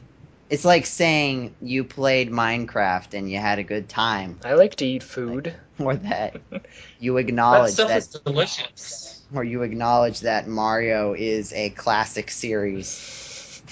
it's like saying you played Minecraft and you had a good time, I like to eat food. (laughs) or that (laughs) you That acknowledge stuff that, is delicious. or you acknowledge that Mario is a classic series.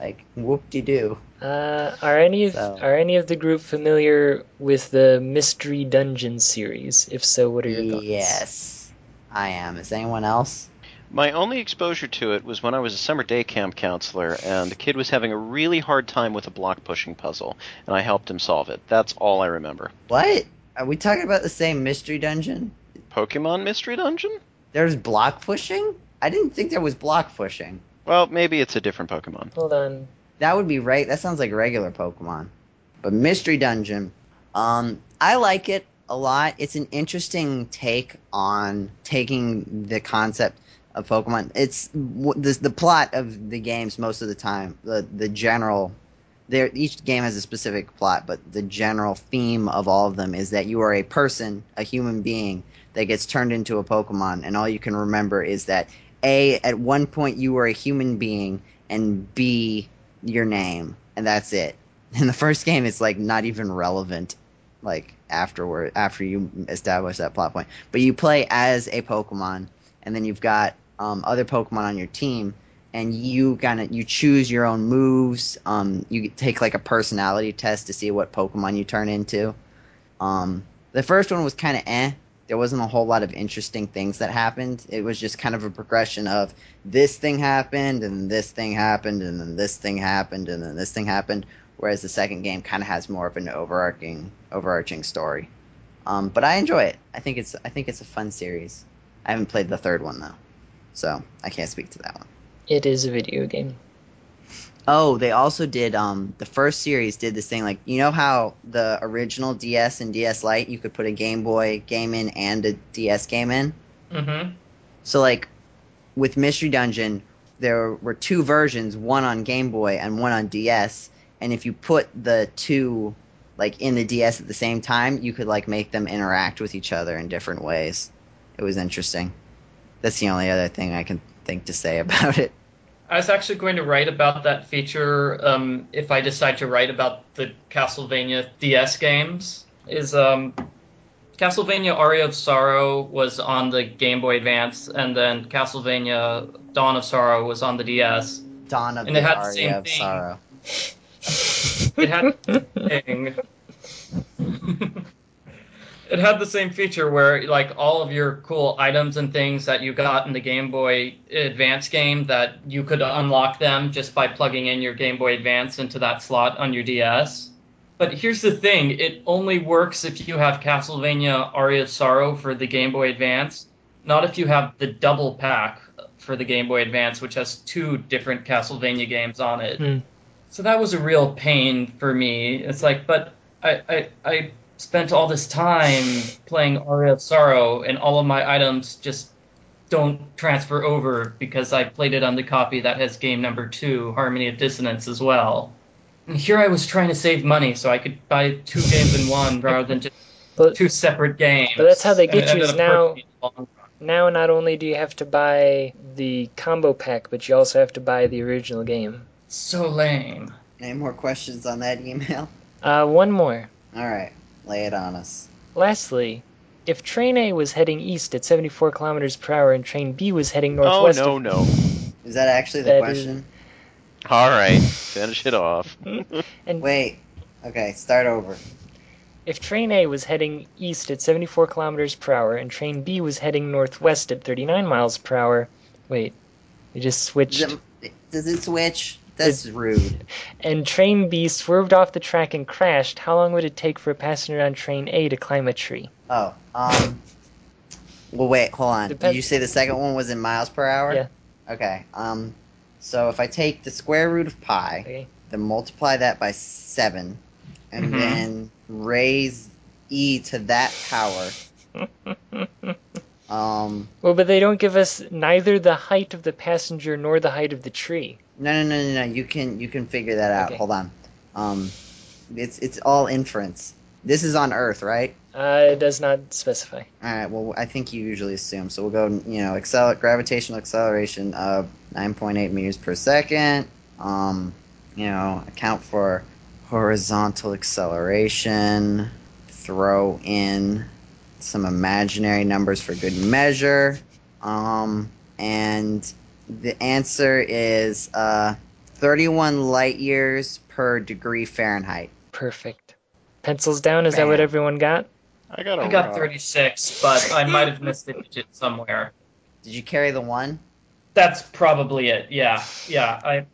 Like whoop de doo. Uh, are any of So- are any of the group familiar with the Mystery Dungeon series? If so, what are your thoughts? Yes, I am. Is anyone else? My only exposure to it was when I was a summer day camp counselor, and the kid was having a really hard time with a block pushing puzzle, and I helped him solve it. That's all I remember. What? Are we talking about the same mystery dungeon? Pokemon Mystery Dungeon? There's block pushing? I didn't think there was block pushing. Well, maybe it's a different Pokemon. Hold on. That would be right. That sounds like regular Pokemon. But Mystery Dungeon, um, I like it a lot. It's an interesting take on taking the concept of Pokemon. It's the the plot of the games most of the time. The the general, there each game has a specific plot, but the general theme of all of them is that you are a person, a human being that gets turned into a Pokemon, and all you can remember is that a at one point you were a human being, and b your name, and that's it. (laughs) In the first game, it's like not even relevant, like afterward after you establish that plot point. But you play as a Pokemon, and then you've got um, other Pokemon on your team, and you kind of you choose your own moves. Um, you take like a personality test to see what Pokemon you turn into. Um, the first one was kind of eh. There wasn't a whole lot of interesting things that happened. It was just kind of a progression of this thing happened, and this thing happened, and then this thing happened, and then this thing happened. Whereas the second game kind of has more of an overarching overarching story. Um, but I enjoy it. I think it's I think it's a fun series. I haven't played the third one though, so I can't speak to that one. It is a video game. Oh, they also did um the first series did this thing like you know how the original DS and DS Lite you could put a Game Boy game in and a DS game in. Mm-hmm. So like with Mystery Dungeon, there were two versions, one on Game Boy and one on DS, and if you put the two like in the DS at the same time, you could like make them interact with each other in different ways. It was interesting. That's the only other thing I can think to say (laughs) about it. I was actually going to write about that feature um, if I decide to write about the Castlevania DS games. Is um, Castlevania Aria of Sorrow was on the Game Boy Advance, and then Castlevania Dawn of Sorrow was on the DS. Dawn of And the it had the Aria same of thing. Sorrow. It had thing. (laughs) (laughs) it had the same feature where like all of your cool items and things that you got in the Game Boy Advance game that you could unlock them just by plugging in your Game Boy Advance into that slot on your DS. But here's the thing, it only works if you have Castlevania Aria of Sorrow for the Game Boy Advance, not if you have the double pack for the Game Boy Advance, which has two different Castlevania games on it. Hmm. So that was a real pain for me. It's like, but I, I, I spent all this time playing Aria of Sorrow, and all of my items just don't transfer over because I played it on the copy that has game number two, Harmony of Dissonance, as well. And here I was trying to save money so I could buy two (laughs) games in one rather than just But two separate games. But that's how they get it you ended is now- hurting me in the long run. now, not only do you have to buy the combo pack, but you also have to buy the original game. So lame. Any more questions on that email? Uh, one more. All right, lay it on us. Lastly, if train A was heading east at 74 kilometers per hour and train B was heading oh, northwest. Oh no of- no! Is that actually the That question? All right, finish it off. (laughs) And Wait. Okay, start over. if train A was heading east at 74 kilometers per hour and train B was heading northwest at 39 miles per hour, wait, we just switched. Does it, does it switch? That's rude. and train B swerved off the track and crashed, how long would it take for a passenger on train A to climb a tree? Oh, um. Well, wait, hold on. Did you say the second one was in miles per hour? Yeah. Okay. Um. So if I take the square root of pi, Okay. then multiply that by seven, and Mhm. then raise e to that power. (laughs) Um. Well, but they don't give us neither the height of the passenger nor the height of the tree. No, no, no, no, no. You can you can figure that out. Okay. Hold on. Um. It's it's all inference. This is on Earth, right? Uh, it does not specify. All right. Well, I think you usually assume. So we'll go. You know, accel- gravitational acceleration of 9.8 meters per second. Um, you know, account for horizontal acceleration. Throw in some imaginary numbers for good measure. Um, and the answer is uh, 31 light years per degree Fahrenheit. Perfect. Pencils down. Is that what everyone got? I got a I got rock. 36, but I might have missed a digit somewhere. Did you carry the one? That's probably it. Yeah, yeah. I.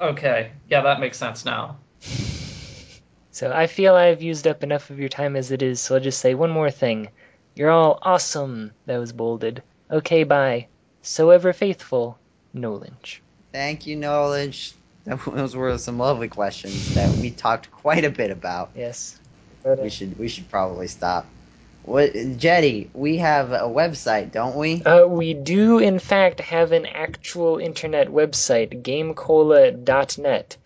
Okay. Yeah, that makes sense now. So I feel I've used up enough of your time as it is, so I'll just say one more thing. You're all awesome. That was bolded. Okay, bye. So ever faithful, Nolange. Thank you, Knowledge. Those were some lovely questions that we talked quite a bit about. Yes. We should we should probably stop. What Jeddy? We have a website, don't we? Uh, we do, in fact, have an actual internet website, gamecola.net.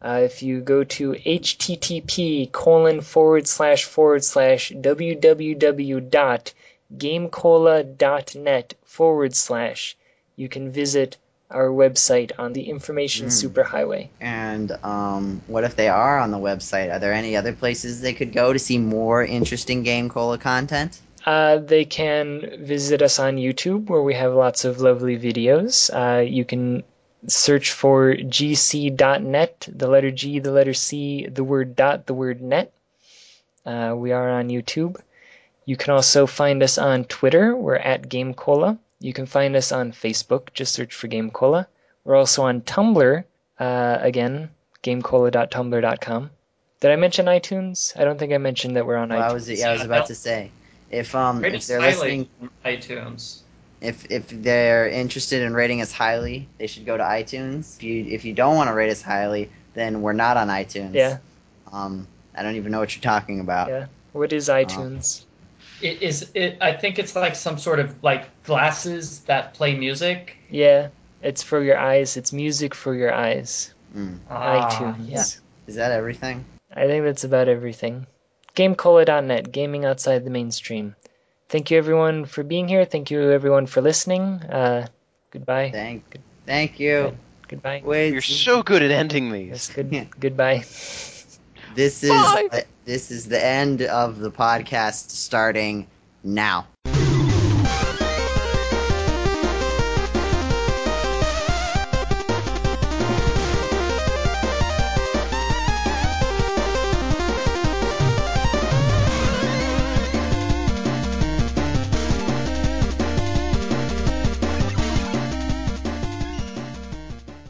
Uh, if you go to http colon forward slash forward slash www.gamecola.net forward slash, you can visit our website on the information Mm. superhighway. And um, what if they are on the website? Are there any other places they could go to see more interesting GameCola content? Uh, they can visit us on YouTube, where we have lots of lovely videos. Uh, you can search for gc.net, the letter G, the letter C, the word dot, the word net. Uh, we are on YouTube. You can also find us on Twitter. We're at GameCola. You can find us on Facebook. Just search for GameCola. We're also on Tumblr. Uh, again, gamecola.tumblr.com. Did I mention iTunes? I don't think I mentioned that we're on Well, iTunes. I was yeah, I was about to say if um Rate if they're listening on iTunes. if if they're interested in rating us highly, they should go to iTunes. If you if you don't want to rate us highly, then we're not on iTunes. Yeah. Um, I don't even know what you're talking about. Yeah. What is iTunes? It is. It. I think it's like some sort of like glasses that play music. Yeah, it's for your eyes. It's music for your eyes. Mm. Ah, iTunes. yeah. Is that everything? I think that's about everything. GameCola.net, gaming outside the mainstream. Thank you everyone for being here. Thank you everyone for listening. Uh, goodbye. Thank, thank you. Goodbye. Wait, You're so good at ending Yes, these. good. (laughs) Yeah. Goodbye. This is Bye. this is the end of the podcast starting now.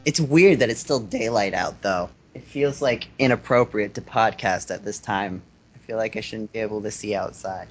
It's weird that it's still daylight out, though. It feels like inappropriate to podcast at this time. I feel like I shouldn't be able to see outside.